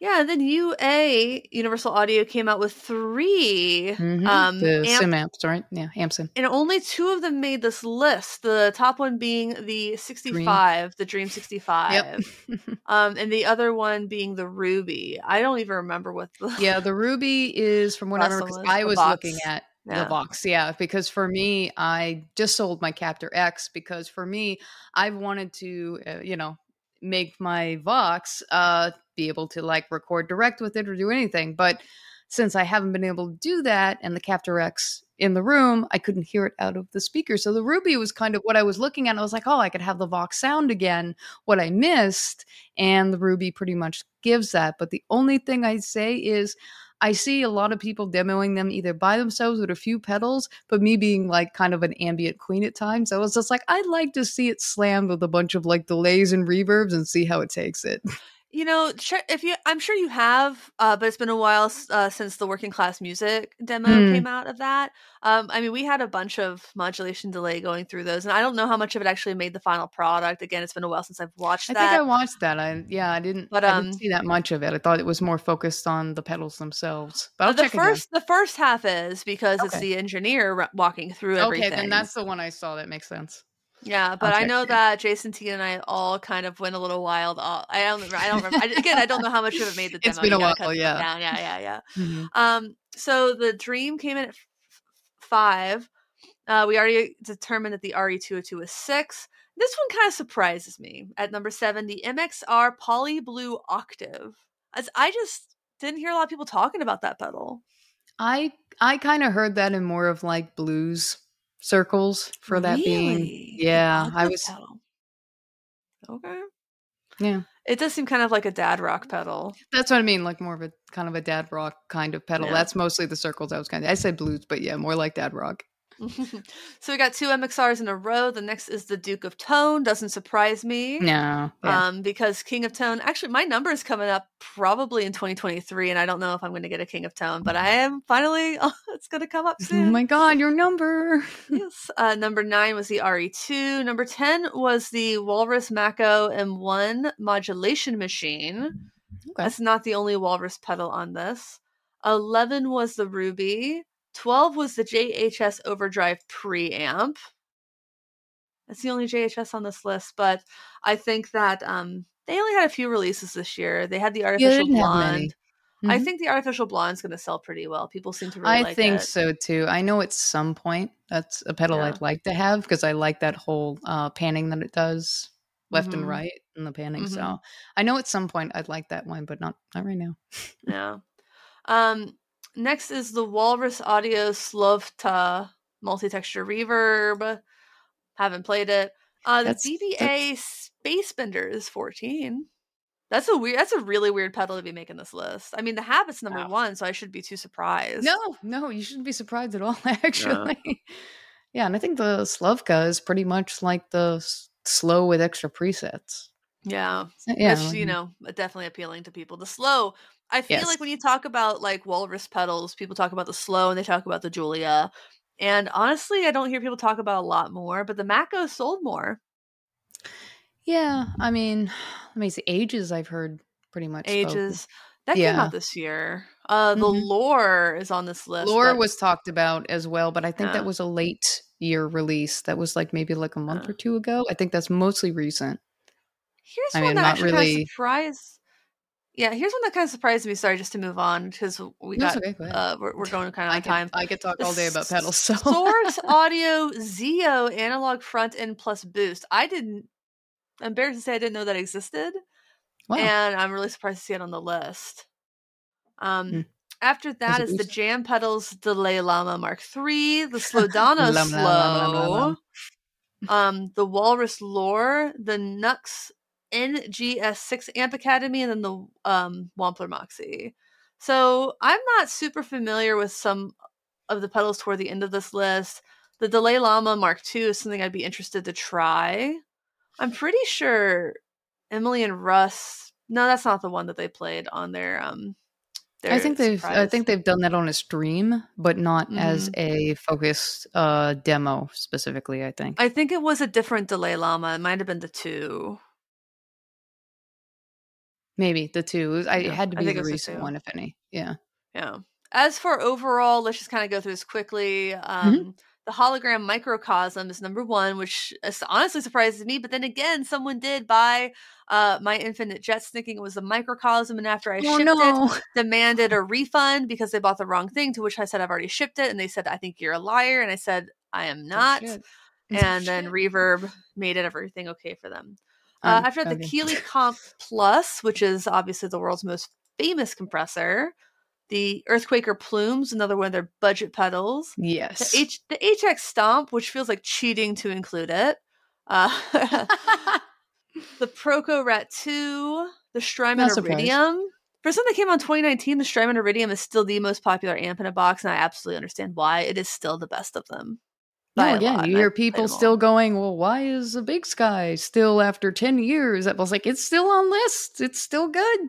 Yeah, and then UA Universal Audio came out with 3 Mhm. Um, the amp- sim amps, right? Yeah, Amson. and only two of them made this list. The top one being the 65, the Dream 65. Yep. Um, and the other one being the Ruby. I don't even remember what the yeah, the Ruby is from what I remember one 'cause was I was Vox. looking at Yeah. the box. Yeah, because for me, I just sold my Captor X because for me, I've wanted to, uh, you know, make my Vox uh, be able to like record direct with it or do anything. But since I haven't been able to do that and the Captor X in the room, I couldn't hear it out of the speaker. So the Ruby was kind of what I was looking at. I was like, oh, I could have the Vox sound again, what I missed. And the Ruby pretty much gives that. But the only thing I say is, I see a lot of people demoing them either by themselves with a few pedals, but me being like kind of an ambient queen at times, I was just like, I'd like to see it slammed with a bunch of like delays and reverbs and see how it takes it. You know, if you, I'm sure you have, uh, but it's been a while uh, since the working class music demo Hmm. came out of that. Um, I mean, we had a bunch of modulation delay going through those, and I don't know how much of it actually made the final product. Again, it's been a while since I've watched that. I that. think I watched that. I yeah, I didn't, But, I um, didn't see that much of it. I thought it was more focused on the pedals themselves. But I'll the check again. first, the first half is because it's the engineer walking through everything. Okay, then that's the one I saw. That makes sense. Yeah, but I know that Jason T and I all kind of went a little wild. All, I don't, I don't remember. I, again, I don't know how much of it made the demo. It's been a while, yeah. down. yeah, yeah, yeah. Mhm. Um, so the Dream came in at f- five. Uh, we already determined that the RE202 was six. This one kind of surprises me. At number seven, the MXR Poly Blue Octave. As I just didn't hear a lot of people talking about that pedal. I I kind of heard that in more of like blues circles for that being. Really? Yeah, I Octave was. pedal. Okay. Yeah. It does seem kind of like a dad rock pedal. That's what I mean, like more of a kind of a dad rock kind of pedal. Yeah. That's mostly the circles I was kind of. I said blues, but yeah, more like dad rock. so we got two MXRs in a row. The next is the Duke of Tone. Doesn't surprise me. No, yeah. Um, because King of Tone, actually, my number is coming up probably in 2023, and I don't know if I'm going to get a King of Tone, but I am finally. it's going to come up soon. oh my god, your number. yes. Uh, number nine was the RE2. Number 10 was the Walrus Mako M1 modulation machine. Okay. That's not the only Walrus pedal on this. 11 was the Ruby. 12 was the JHS Overdrive preamp. That's the only JHS on this list, but I think that um, they only had a few releases this year. They had the Artificial didn't have many. Blonde. I Mhm. think the Artificial Blonde's going to sell pretty well. People seem to really I like think it. so too. I know at some point that's a pedal Yeah. I'd like to have because I like that whole uh, panning that it does left Mhm. and right in the panning. Mhm. So I know at some point I'd like that one, but not not right now. Yeah. Um, next is the Walrus Audio Slötva multi-texture reverb. Haven't played it. Uh, the That's- DBA Space is 14. That's a weird. That's a really weird pedal to be making this list. I mean, the habit's number Wow. one, so I should be too surprised. No, no, you shouldn't be surprised at all. Actually, yeah, and I think the Slötva is pretty much like the s- slow with extra presets. Yeah, So, yeah, which you know, definitely appealing to people. The slow. I feel Yes. like when you talk about like walrus pedals, people talk about the slow and they talk about the Julia. And honestly, I don't hear people talk about a lot more. But the Mako sold more. yeah. I mean, let me see. Ages I've heard pretty much. spoken. Ages that came out this year. Uh, the Mhm. lore is on this list. Lore but- was talked about as well, but I think Yeah. that was a late year release. That was like maybe like a month Uh. or two ago. I think that's mostly recent. Here's I one mean, that not actually kind really- of surprised. Yeah, here's one that kind of surprised me. Sorry, just to move on because we got okay, go uh, we're, we're going kind of I on time. I could talk all day about pedals. So Source Audio Zio analog front end plus boost. I didn't. I'm embarrassed to say I didn't know that existed, Wow. and I'm really surprised to see it on the list. Um, Hmm. after that is, is the. Jam Pedals Delay Llama Mark III, the Slowdana Slow, um, the Walrus Lore, the Nux NGS6 Amp Academy, and then the um, Wampler Moxie. So I'm not super familiar with some of the pedals toward the end of this list. The Delay Llama Mark II is something I'd be interested to try. I'm pretty sure Emily and Russ. No, that's not the one that they played on their um. Their I think they've I think they've done that on a stream, but not as Mm-hmm. a focused uh demo specifically, I think. I think it was a different Delay Llama. It might have been the two. Maybe the two. I, Yeah, had to be the recent one, if any. Yeah. Yeah. As for overall, let's just kind of go through this quickly. Mm-hmm. Um, The hologram microcosm is number one, which honestly surprises me. But then again, someone did buy uh, my infinite jet thinking it was a microcosm, and after I Oh shipped no. it, demanded a refund because they bought the wrong thing. To which I said I've already shipped it, and they said I think you're a liar, and I said I am not. Oh, and then Reverb made it everything okay for them. Uh, Um, after the okay. Keeley Comp Plus, which is obviously the world's most famous compressor, the Earthquaker Plumes, another one of their budget pedals, Yes. the H the HX Stomp, which feels like cheating to include it, uh, the Proco Rat 2, the Strymon Not surprised. Iridium. For something that came out in 2019, the Strymon Iridium is still the most popular amp in a box, and I absolutely understand why. It is still the best of them. No, again, lot, you hear people still going, "Well, why is the Big Sky still after ten years?" I was like, "It's still on lists. It's still good."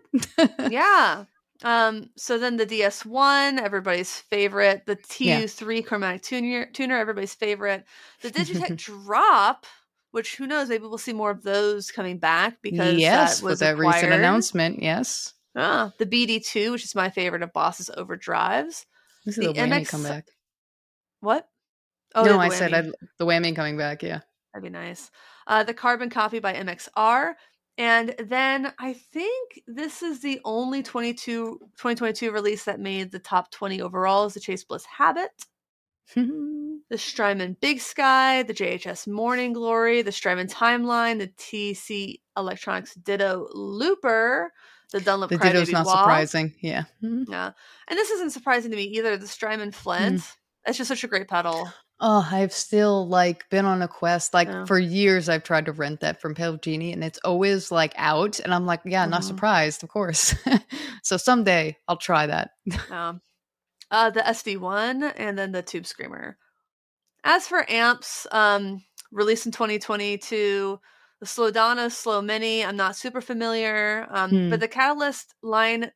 yeah. Um, so then the DS1, everybody's favorite. The TU3 chromatic tuner, tuner, everybody's favorite. The Digitech Drop, which who knows, maybe we'll see more of those coming back because yes, that was with that recent announcement. Yes, Ah, the BD2, which is my favorite of Boss's overdrives. this is The the MX comeback. What? Oh, no, I said. I'd, the whammy coming back. Yeah. That'd be nice. Uh, the Carbon Copy by MXR. And then I think this is the only 22, 2022 release that made the top 20 overall is the Chase Bliss Habit, the Strymon Big Sky, the JHS Morning Glory, the Strymon Timeline, the TC Electronics Ditto Looper, the Dunlop the Crybaby ditto's not Wah. surprising. Yeah. Yeah. And this isn't surprising to me either. The Strymon Flint. Mm. It's just such a great pedal. Oh, I've still like been on a quest. Like Yeah. for years, I've tried to rent that from Pedal Genie, and it's always like out. And I'm like, yeah, not Mhm. surprised, of course. so someday I'll try that. Um, uh, the SD1 and then the Tube Screamer. As for amps, um, released in 2022, the Slowdana Slow Mini, I'm not super familiar, um, Hmm. but the Catalyst line,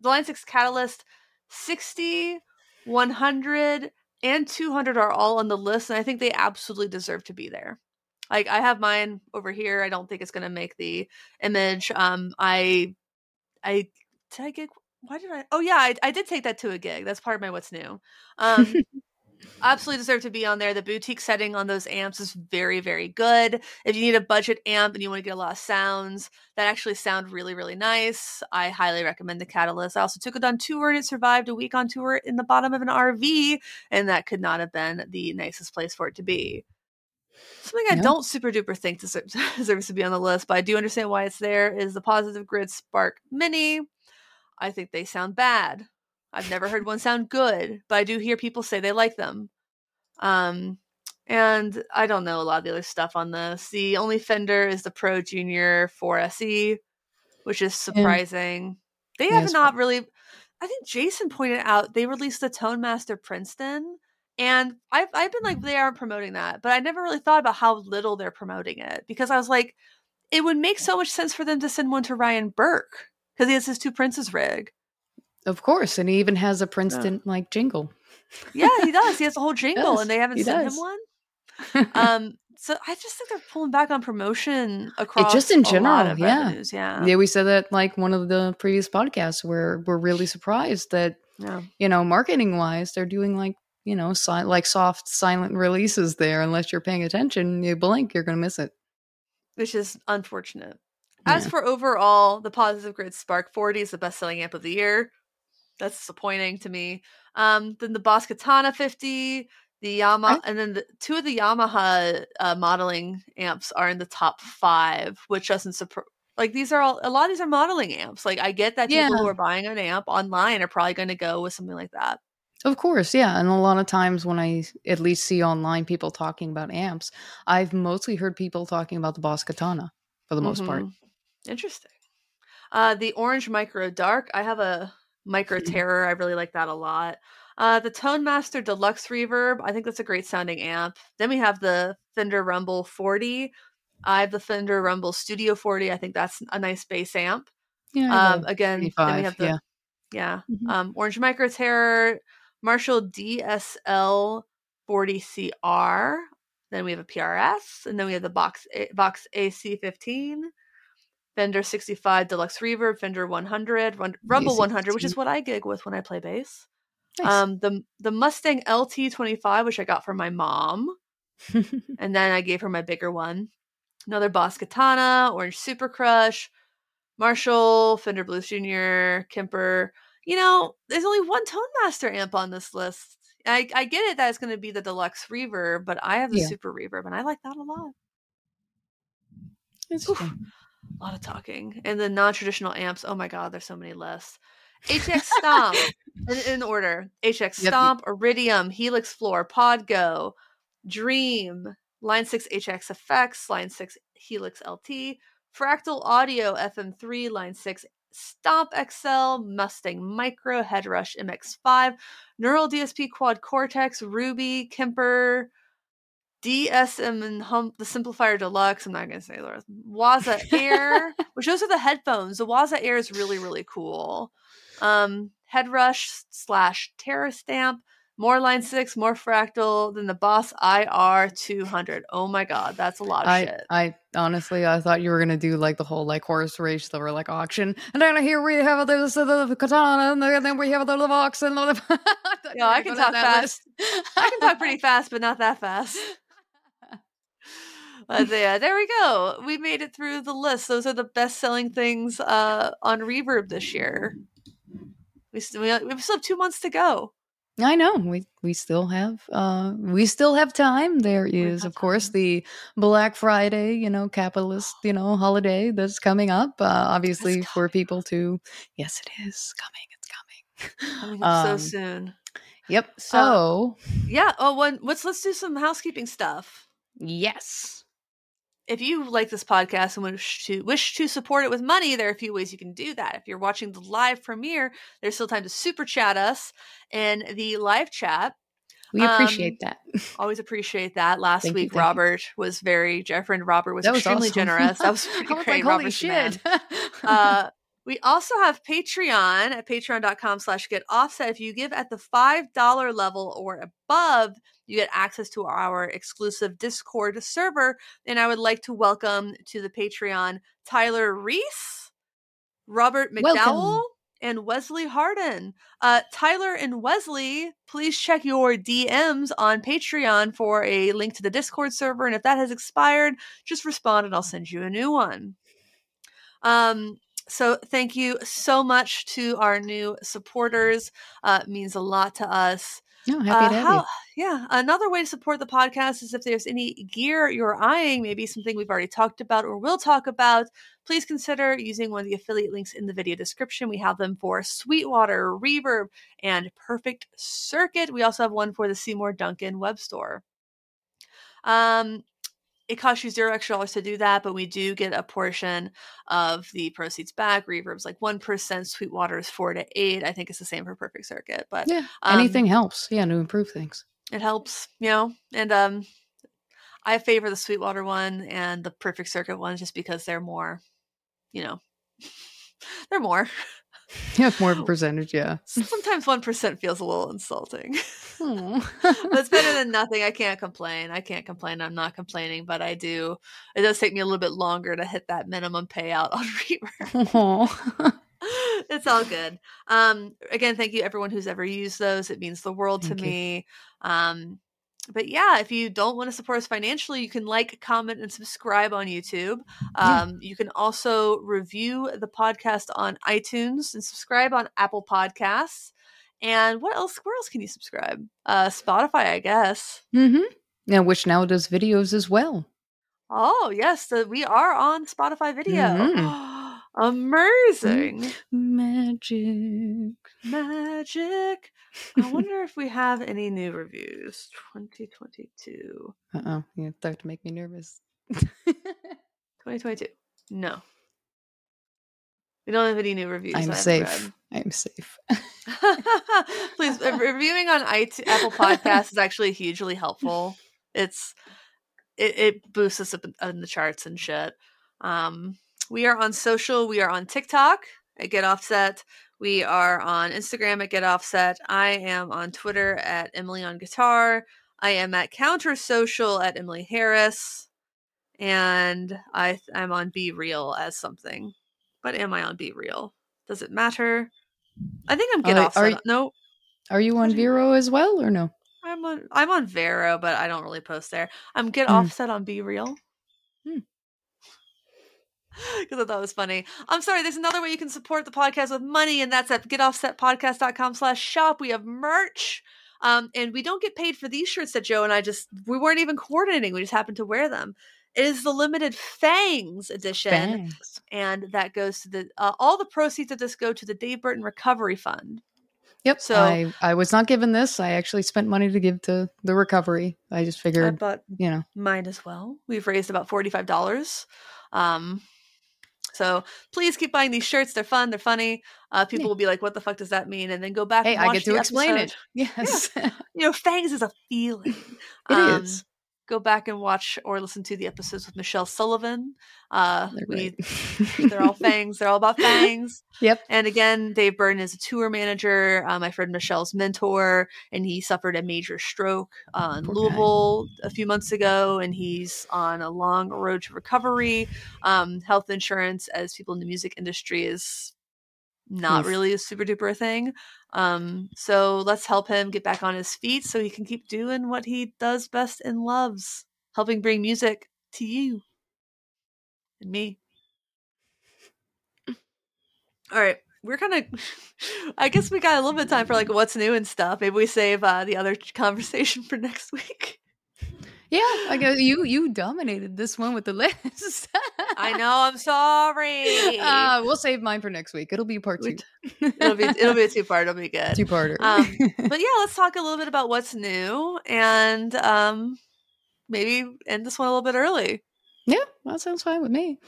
the Line 6 Catalyst 60, 100, and 200 are all on the list, and I think they absolutely deserve to be there. Like I have mine over here. I don't think it's going to make the image. Um, I, I did I get why did I? Oh yeah, I, I did take that to a gig. That's part of my what's new. Um, absolutely deserve to be on there. The boutique setting on those amps is very very good. If you need a budget amp and you want to get a lot of sounds that actually sound really really nice, I highly recommend the Catalyst. I also took it on tour and it survived a week on tour in the bottom of an RV, and that could not have been the nicest place for it to be. Something I No. don't super duper think deserves to be on the list, but I do understand why it's there. Is the Positive Grid Spark Mini? I think they sound bad. I've never heard one sound good, but I do hear people say they like them. Um, and I don't know a lot of the other stuff on this. The only Fender is the Pro Junior 4SE, which is surprising. They have not really. I think Jason pointed out they released the Tone Master Princeton, and I've I've been like they aren't promoting that, but I never really thought about how little they're promoting it because I was like, it would make so much sense for them to send one to Ryan Burke because he has his two Princes rig. Of course, and he even has a Princeton like jingle. Yeah, he does. He has a whole jingle, does. and they haven't He sent does. him one. Um, so I just think they're pulling back on promotion across it just in general, yeah. revenues. Yeah, yeah, we said that like one of the previous podcasts where we're really surprised that yeah. you know marketing wise they're doing like you know si- like soft silent releases there. Unless you're paying attention, you blink, you're gonna miss it. which is unfortunate. As for overall, the Positive Grid Spark 40 is the best selling amp of the year. That's disappointing to me. Um, then the Boss Katana 50, The Yamaha, and then the, two of the Yamaha uh, modeling amps are in the top five, which doesn't surprise. Like these are all a lot of these are modeling amps. Like I get that people who are buying an amp online are probably going to go with something like that. Of course, yeah. And a lot of times when I at least see online people talking about amps, I've mostly heard people talking about the Boss Katana for the most part. Mhm. Interesting. Uh, the Orange Micro Dark. I have a Micro Mhm. Terror. I really like that a lot. Uh, the Tone Master Deluxe Reverb. I think that's a great sounding amp. Then we have the Fender Rumble 40. I have the Fender Rumble Studio 40. I think that's a nice bass amp. Yeah. Um, again, then we have the yeah. yeah, Mhm. um, Orange Micro Terror, Marshall DSL 40CR. Then we have a PRS, and then we have the Vox A- Vox AC15, Fender 65 Deluxe Reverb, Fender 100, Run- Rumble 100, which is what I gig with when I play bass. Nice. Um, the the Mustang LT25, which I got from my mom, and then I gave her my bigger one. Another Boss Katana, Orange Super Crush, Marshall, Fender Blues Jr., Kemper. You know, there's only one Tone Master amp on this list. I, I get it that it's going to be the deluxe reverb, but I have the Yeah. super reverb, and I like that a lot. It's Oof. fun. A lot of talking. And the non traditional amps, oh my God, there's so many lists. HX Stomp, in, in order HX Yep. Stomp, Iridium, Helix Floor, POD Go, Dream, Line 6 HX Effects, Line 6 Helix LT, Fractal Audio FM3, Line 6 Stomp XL, Mustang Micro, Headrush MX5, Neural DSP Quad Cortex, Ruby, Kemper, DSM and Humboldt Simplifier Deluxe. I'm not going to say the rest. Waza Air, which those are the headphones. The Waza Air is really, really cool. Um, Headrush slash Terra Stamp, more Line 6, more Fractal than the Boss IR 200. Oh my god, that's a lot of I, shit. I honestly, I thought you were gonna do like the whole like horse race, the like auction, and then here we have this uh, the katana, and then we have the little box, and the. Yeah, I can talk fast. I can talk pretty fast, but not that fast. But yeah, there we go. We made it through the list. Those are the best selling things uh, on Reverb this year. We still we we still have two months to go. I know we we still have uh we still have time. There is, of course, time. the Black Friday, you know, capitalist, you know, holiday that's coming up. Uh, obviously, for people to, yes, it is coming. It's coming. Coming up so Um, soon. Yep. So Yeah. Oh, one. Let's let's do some housekeeping stuff. yes, If you like this podcast and wish to wish to support it with money, there are a few ways you can do that. If you're watching the live premiere, there's still time to super chat us in the live chat. we appreciate that. Always appreciate that. Last Thank week, you. Robert was very, our friend Robert was was extremely awesome. generous. That was pretty I was great. like, holy Robert's shit. uh, we also have Patreon at patreon.com slash get offset. If you give at the $5 level or above, you get access to our exclusive Discord server. And I would like to welcome to the Patreon Tyler Reese, Robert McDowell, Welcome. and Wesley Harden. Uh, Tyler and Wesley, please check your DMs on Patreon for a link to the Discord server. And if that has expired, just respond and I'll send you a new one. Um, so thank you so much to our new supporters. Uh, it means a lot to us. No, happy Uh, to how- yeah, another way to support the podcast is if there's any gear you're eyeing, maybe something we've already talked about or will talk about, please consider using one of the affiliate links in the video description. We have them for Sweetwater, Reverb, and Perfect Circuit. We also have one for the Seymour Duncan web store. Um, it costs you zero extra dollars to do that, but we do get a portion of the proceeds back. Reverb's like one percent, Sweetwater is four to eight. I think it's the same for Perfect Circuit, but. Yeah, um, anything helps. Yeah, to improve things. it helps, you know. And um, I favor the Sweetwater one and the Perfect Circuit one just because they're more, you know, they're more. Yeah, more of a percentage. Yeah. Sometimes one percent feels a little insulting. But it's better than nothing. I can't complain. I can't complain. I'm not complaining, but I do. It does take me a little bit longer to hit that minimum payout on Reverb. It's all good. Um, again, thank you everyone who's ever used those. It means the world Thank to you. me. Um, but yeah, if you don't want to support us financially, you can like, comment, and subscribe on YouTube. Yeah. Um, you can also review the podcast on iTunes and subscribe on Apple Podcasts. And what else? Where else can you subscribe? Uh, Spotify, I guess. Mm-hmm. Yeah, which now does videos as well. Oh yes, so we are on Spotify Video. Mhm. Amazing Magic. magic. I wonder if we have any new reviews. 2022. Uh oh, you start to make me nervous. 2022. No. We don't have any new reviews. I'm safe. I'm safe. Please, reviewing on IT- Apple Podcasts is actually hugely helpful. It's it, it boosts us up in, in the charts and shit. Um, we are on social. We are on TikTok at Get Offset. We are on Instagram at Get Offset. I am on Twitter at Emily on Guitar. I am at Counter Social at Emily Harris, and I I'm on Be Real as something. But am I on Be Real? Does it matter? I think I'm Get Uh, Offset. are- no, Are you on What do you- Vero as well or no? I'm on I'm on Vero, but I don't really post there. I'm Get Hmm. Offset on Be Real. Hmm. Because I thought it was funny. I'm sorry, there's another way you can support the podcast with money, and that's at getoffsetpodcast.com slash shop. We have merch. Um, and we don't get paid for these shirts that Joe and I just we weren't even coordinating. We just happened to wear them. It is the limited Fangs edition Thanks. and that goes to the uh, all the proceeds of this go to the Dave Burton Recovery Fund. Yep. So- I, I was not given this. I actually spent money to give to the recovery. I just I figured, bought you know, mine as well. We've raised about forty-five dollars. Um, so please keep buying these shirts. They're fun. They're funny. Uh, people Yeah. will be like, "What the fuck does that mean?" And then go back. hey, and I get to explain episode. it. Yes. it You know, fangs is a feeling. is. Go back and watch or listen to the episodes with Michelle Sullivan. Uh, They're we, they're all fangs. They're all about fangs. Yep. And again, Dave Burton is a tour manager, uh, my friend Michelle's mentor, and he suffered a major stroke uh, in Poor guy. Louisville a few months ago, and he's on a long road to recovery. Um, health insurance, as people in the music industry, is not really a super duper thing. Um, so let's help him get back on his feet so he can keep doing what he does best and loves, helping bring music to you and me. All right. We're kind of, I guess we got a little bit of time for like what's new and stuff. Maybe we save uh, the other conversation for next week. Yeah, I guess you you dominated this one with the list. I know. I'm sorry. Uh, we'll save mine for next week. It'll be part two. it'll be it'll be a two part. It'll be good. two parter. Um, but yeah, let's talk a little bit about what's new and um, maybe end this one a little bit early. yeah, that sounds fine with me.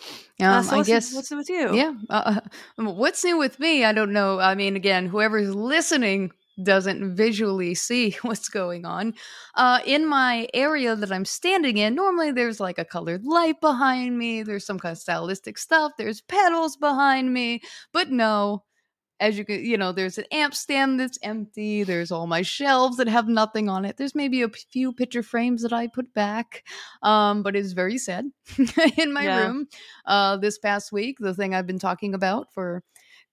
Uh, Um, so I what's, guess. what's new with you? Yeah. Uh, uh, what's new with me? I don't know. I mean, again, whoever's listening doesn't visually see what's going on. Uh, in my area that I'm standing in, normally there's like a colored light behind me, there's some kind of stylistic stuff, there's pedals behind me, but no. As you can, you know, there's an amp stand that's empty. There's all my shelves that have nothing on it. There's maybe a few picture frames that I put back, um, but it's very sad in my Yeah. room uh, this past week. The thing I've been talking about for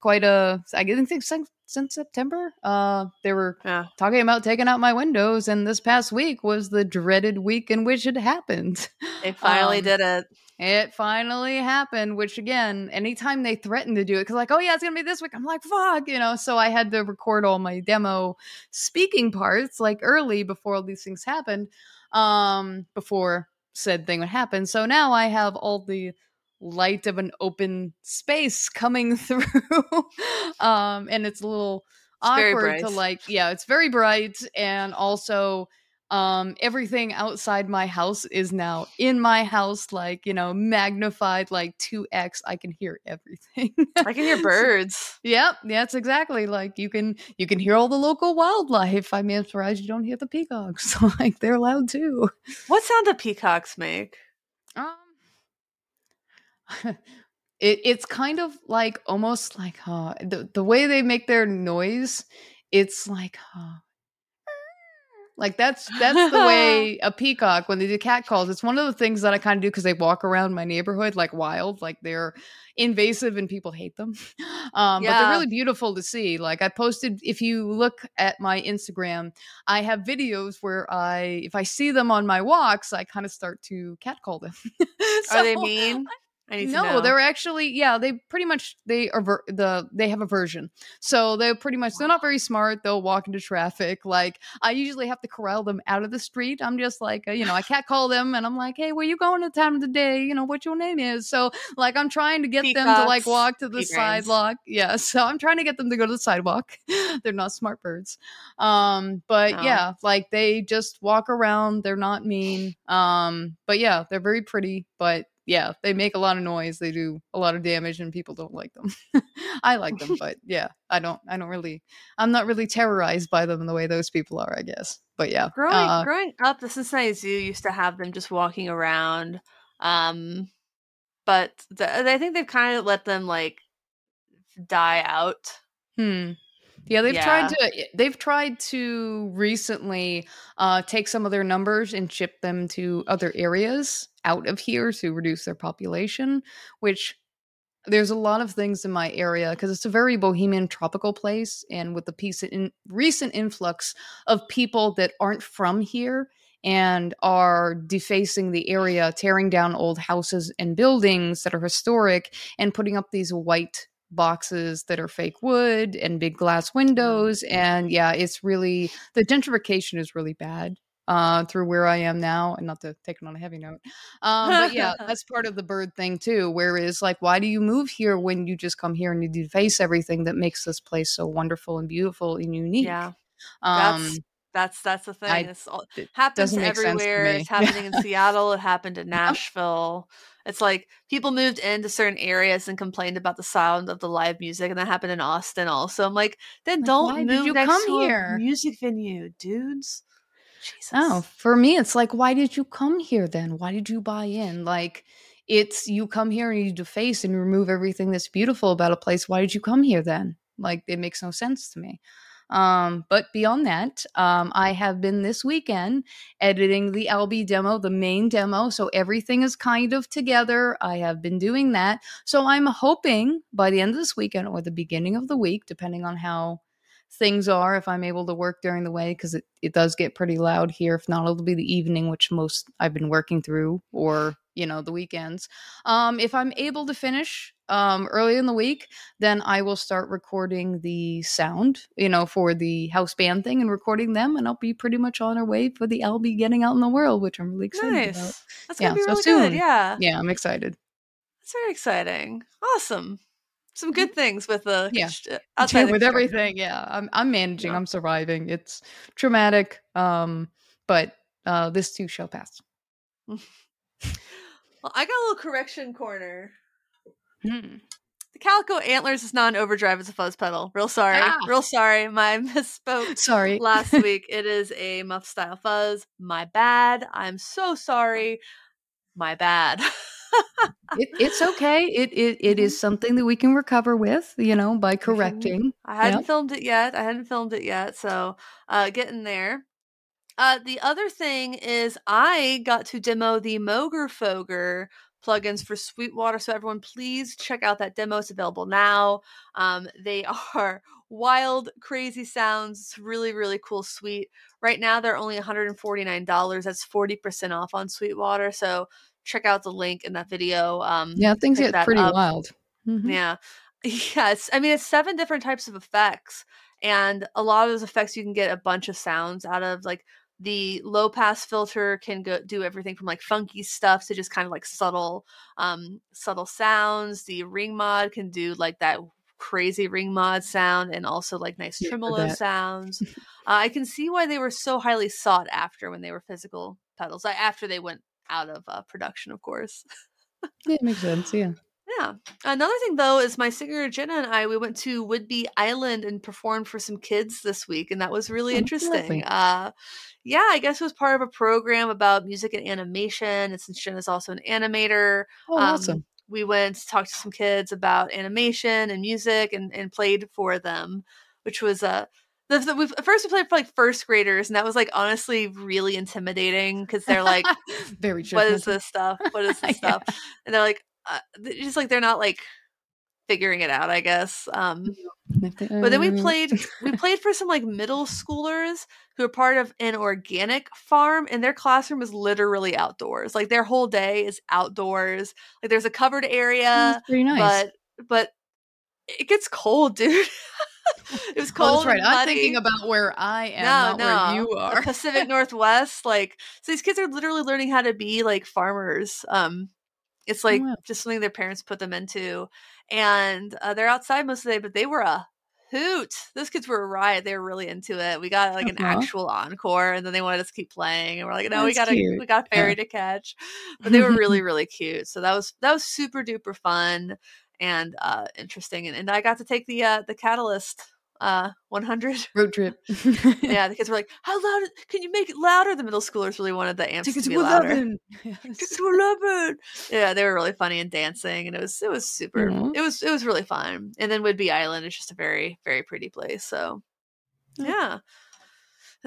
quite a, I didn't think since, September. Uh, they were Yeah. talking about taking out my windows, and this past week was the dreaded week in which it happened. They finally Um, did it. It finally happened, which again, anytime they threaten to do it, because like, oh yeah, it's gonna be this week, I'm like, fuck, you know. So I had to record all my demo speaking parts like early before all these things happened, um, before said thing would happen. So now I have all the light of an open space coming through, um, and it's a little It's awkward to like, yeah, it's very bright, and also um everything outside my house is now in my house like you know magnified like 2x i can hear everything I can hear birds. yep that's exactly like you can you can hear all the local wildlife i mean i'm surprised you don't hear the peacocks so like they're loud too What sound do peacocks make? um it, it's kind of like almost like uh the, the way they make their noise it's like uh like that's that's the way a peacock when they do cat calls it's one of the things that i kind of do because they walk around my neighborhood like wild like they're invasive and people hate them. Um but they're really beautiful to see like i posted if you look at my instagram i have videos where i if i see them on my walks i kind of start to cat call them. Are they So- mean? No, they're actually yeah. They pretty much they are ver- the they have a version, so they're pretty much they're not very smart. They'll walk into traffic. Like I usually have to corral them out of the street. I'm just like uh, you know I can't call them, and I'm like, hey, where you going at the time of the day? You know what your name is. So like I'm trying to get them to like walk to the sidewalk. Yeah, so I'm trying to get them to go to the sidewalk. they're not smart birds. Um, but No. yeah, like they just walk around. They're not mean. Um, but yeah, they're very pretty. But yeah, they make a lot of noise. They do a lot of damage, and people don't like them. I like them, but yeah, I don't. I don't really. I'm not really terrorized by them the way those people are. I guess. But yeah, growing uh, growing up, the Cincinnati Zoo used to have them just walking around. Um, but the, I think they've kind of let them like die out. Hmm. Yeah, they've Yeah. tried to. They've tried to recently uh, take some of their numbers and ship them to other areas out of here to reduce their population. Which there's a lot of things in my area because it's a very bohemian tropical place, and with the piece in recent influx of people that aren't from here and are defacing the area, tearing down old houses and buildings that are historic, and putting up these white boxes that are fake wood and big glass mm. windows and yeah it's really the gentrification is really bad uh through where i am now and not to take it on a heavy note um but yeah that's part of the bird thing too whereas like why do you move here when you just come here and you deface everything that makes this place so wonderful and beautiful and unique Yeah, um that's that's that's the thing. I- it's all, it happens doesn't make sense to everywhere. It's happening in Seattle. It happened in Nashville. It's like people moved into certain areas and complained about the sound of the live music, and that happened in Austin also. I'm like, then Like, don't move next come to here? a music venue, dudes. Jesus. Oh, for me, it's like, why did you come here then? Why did you buy in? Like, it's you come here and you deface and remove everything that's beautiful about a place. Why did you come here then? Like, it makes no sense to me. Um, but beyond that, um, I have been this weekend editing the LB demo, the main demo. So everything is kind of together. I have been doing that. So I'm hoping by the end of this weekend or the beginning of the week, depending on how things are if i'm able to work during the way because it, it does get pretty loud here if not it'll be the evening which most i've been working through or you know the weekends um if i'm able to finish um early in the week then i will start recording the sound you know for the house band thing and recording them and i'll be pretty much on our way for the lb getting out in the world which i'm really excited nice. about That's Yeah, gonna be so really soon. good. Yeah, yeah i'm excited it's very exciting. Awesome. Some good things with the Mm-hmm. Yeah. with everything yeah i'm i'm managing Yeah. i'm surviving it's traumatic um but uh this too shall pass Well, I got a little correction corner. Hmm. The Calico Antlers is not an overdrive, it's a fuzz pedal. Real sorry. Ah. Real sorry. My misspoke sorry last week. It is a muff style fuzz. My bad. I'm so sorry. My bad. It, it's okay it, it it is something that we can recover with you know by correcting I hadn't filmed it yet. I hadn't filmed it yet, so uh getting there. Uh the other thing is I got to demo the Moogerfooger plugins for Sweetwater. So everyone please check out that demo. It's available now. Um they are wild, crazy sounds. It's really, really cool suite. Right now they're only $149. That's 40% off on Sweetwater. So check out the link in that video. Um yeah things get pretty up. wild Mhm. yeah. Yes. I mean, it's seven different types of effects. And a lot of those effects, you can get a bunch of sounds out of. Like the low pass filter can go do everything from like funky stuff to just kind of like subtle, um, subtle sounds. The ring mod can do like that crazy ring mod sound and also like nice Yeah, tremolo sounds. uh, I can see why they were so highly sought after when they were physical pedals. After they went out of uh, production, of course. yeah it makes sense yeah Yeah. Another thing though is my singer Jenna and I we went to Whidbey Island and performed for some kids this week and that was really Oh, interesting. Uh yeah, I guess it was part of a program about music and animation and since Jenna's also an animator, oh um, awesome we went to talk to some kids about animation and music and, and played for them, which was uh the, the, we, first we played for like first graders and that was like honestly really intimidating because they're like very what is this stuff? What is this Yeah. stuff? And they're like, uh, th- just like they're not like figuring it out, I guess. Um, but then we played we played for some like middle schoolers who are part of an organic farm and their classroom is literally outdoors. Like their whole day is outdoors. Like there's a covered area. pretty nice. But but it gets cold, dude. it was cold. Oh, that's right. I'm thinking about where I am, no, not no. where you are. Pacific Northwest. Like so these kids are literally learning how to be like farmers. Um it's like wow. just something their parents put them into. And uh, they're outside most of the day, but they were a hoot. Those kids were a riot. They were really into it. We got like an Uh-huh. actual encore and then they wanted us to keep playing and we're like, no, we That's got a we got a ferry to catch. But they were really, really cute. So that was that was super duper fun and uh interesting. And, and I got to take the uh the catalyst uh 100 Road trip. yeah the kids were like how loud can you make it louder the middle schoolers really wanted the amps Tickets to be louder 11. Tickets to 11 yeah they were really funny and dancing and it was it was super Aw. it was it was really fun and then Whidbey Island is just a very very pretty place so Yeah. yeah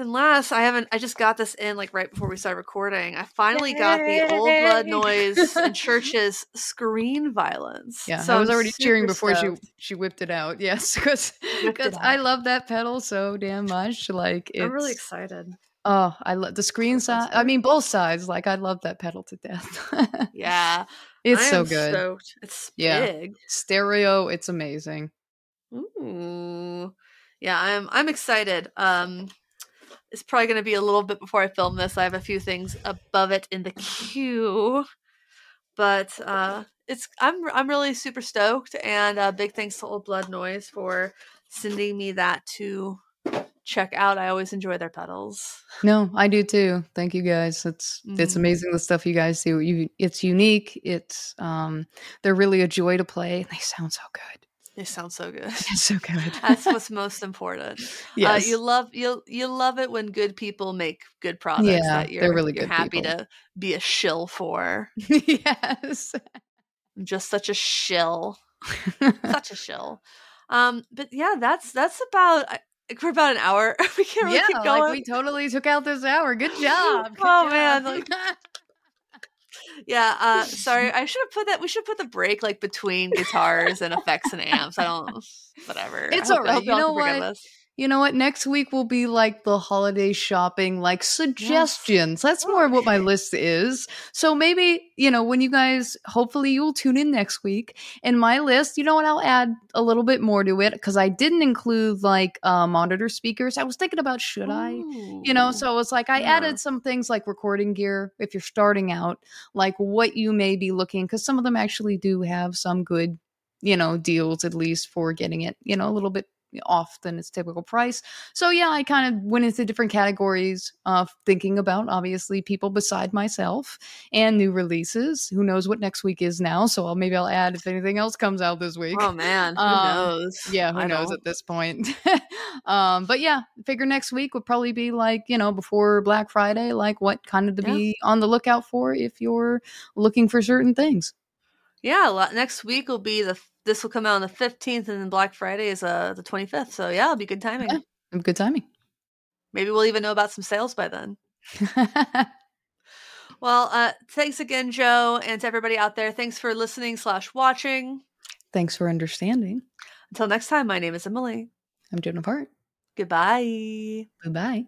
and last I haven't I just got this in like right before we started recording I finally got the old blood noise and CHVRCHES screen violence Yeah, so I was already cheering before stoked. she she whipped it out. Yes, because it I love that pedal so damn much. Like it's I'm really excited oh, I love the screen side. I mean both sides. Like I love that pedal to death. yeah it's so good. stoked. it's Yeah. big Stereo, it's amazing. Ooh. Yeah, I'm I'm excited. Um it's probably going to be a little bit before I film this. I have a few things above it in the queue. But uh it's I'm I'm really super stoked and uh big thanks to Old Blood Noise for sending me that to check out. I always enjoy their pedals. No, I do too. Thank you guys. It's it's Mhm. amazing the stuff you guys do. You it's unique. It's um they're really a joy to play. They sound so good. They sound so good. It's so good. That's what's most important. yes. Uh, you love you you love it when good people make good products Yeah, that they're you're really you're happy people. to be a shill for. yes. I'm just such a shill, such a shill. Um, but yeah, that's that's about we're about an hour. we can't really yeah, keep like going. we totally took out this hour. Good job. Good Oh, man, job. Yeah, uh, sorry, I should have put that. We should put the break like between guitars and effects and amps. I don't, whatever. It's all hope You know what? You know what? Next week will be like the holiday shopping, like suggestions. That's more of what my list is. So maybe, you know, when you guys, hopefully you'll tune in next week. And my list, you know what? I'll add a little bit more to it because I didn't include like uh, monitor speakers. I was thinking about should I? You know, Ooh. so it's like I Yeah. added some things like recording gear if you're starting out, like what you may be looking, because some of them actually do have some good, you know, deals at least for getting it, you know, a little bit off than its typical price. So yeah, I kind of went into different categories of thinking about obviously people beside myself and new releases. Who knows what next week is now? So I'll, maybe I'll add if anything else comes out this week. Oh man, who Um, knows? yeah, who I knows don't. at this point. um, but yeah, figure next week would probably be like, you know, before Black Friday, like what kind of to Yeah. be on the lookout for if you're looking for certain things. Yeah, next week will be the. This will come out on the fifteenth, and then Black Friday is uh the twenty fifth. So yeah, it'll be good timing. Yeah. Good timing. Maybe we'll even know about some sales by then. Well, uh, thanks again, Joe, and to everybody out there. Thanks for listening slash watching. Thanks for understanding. Until next time, my name is Emily. I'm Joan of Heart. Goodbye. Bye bye.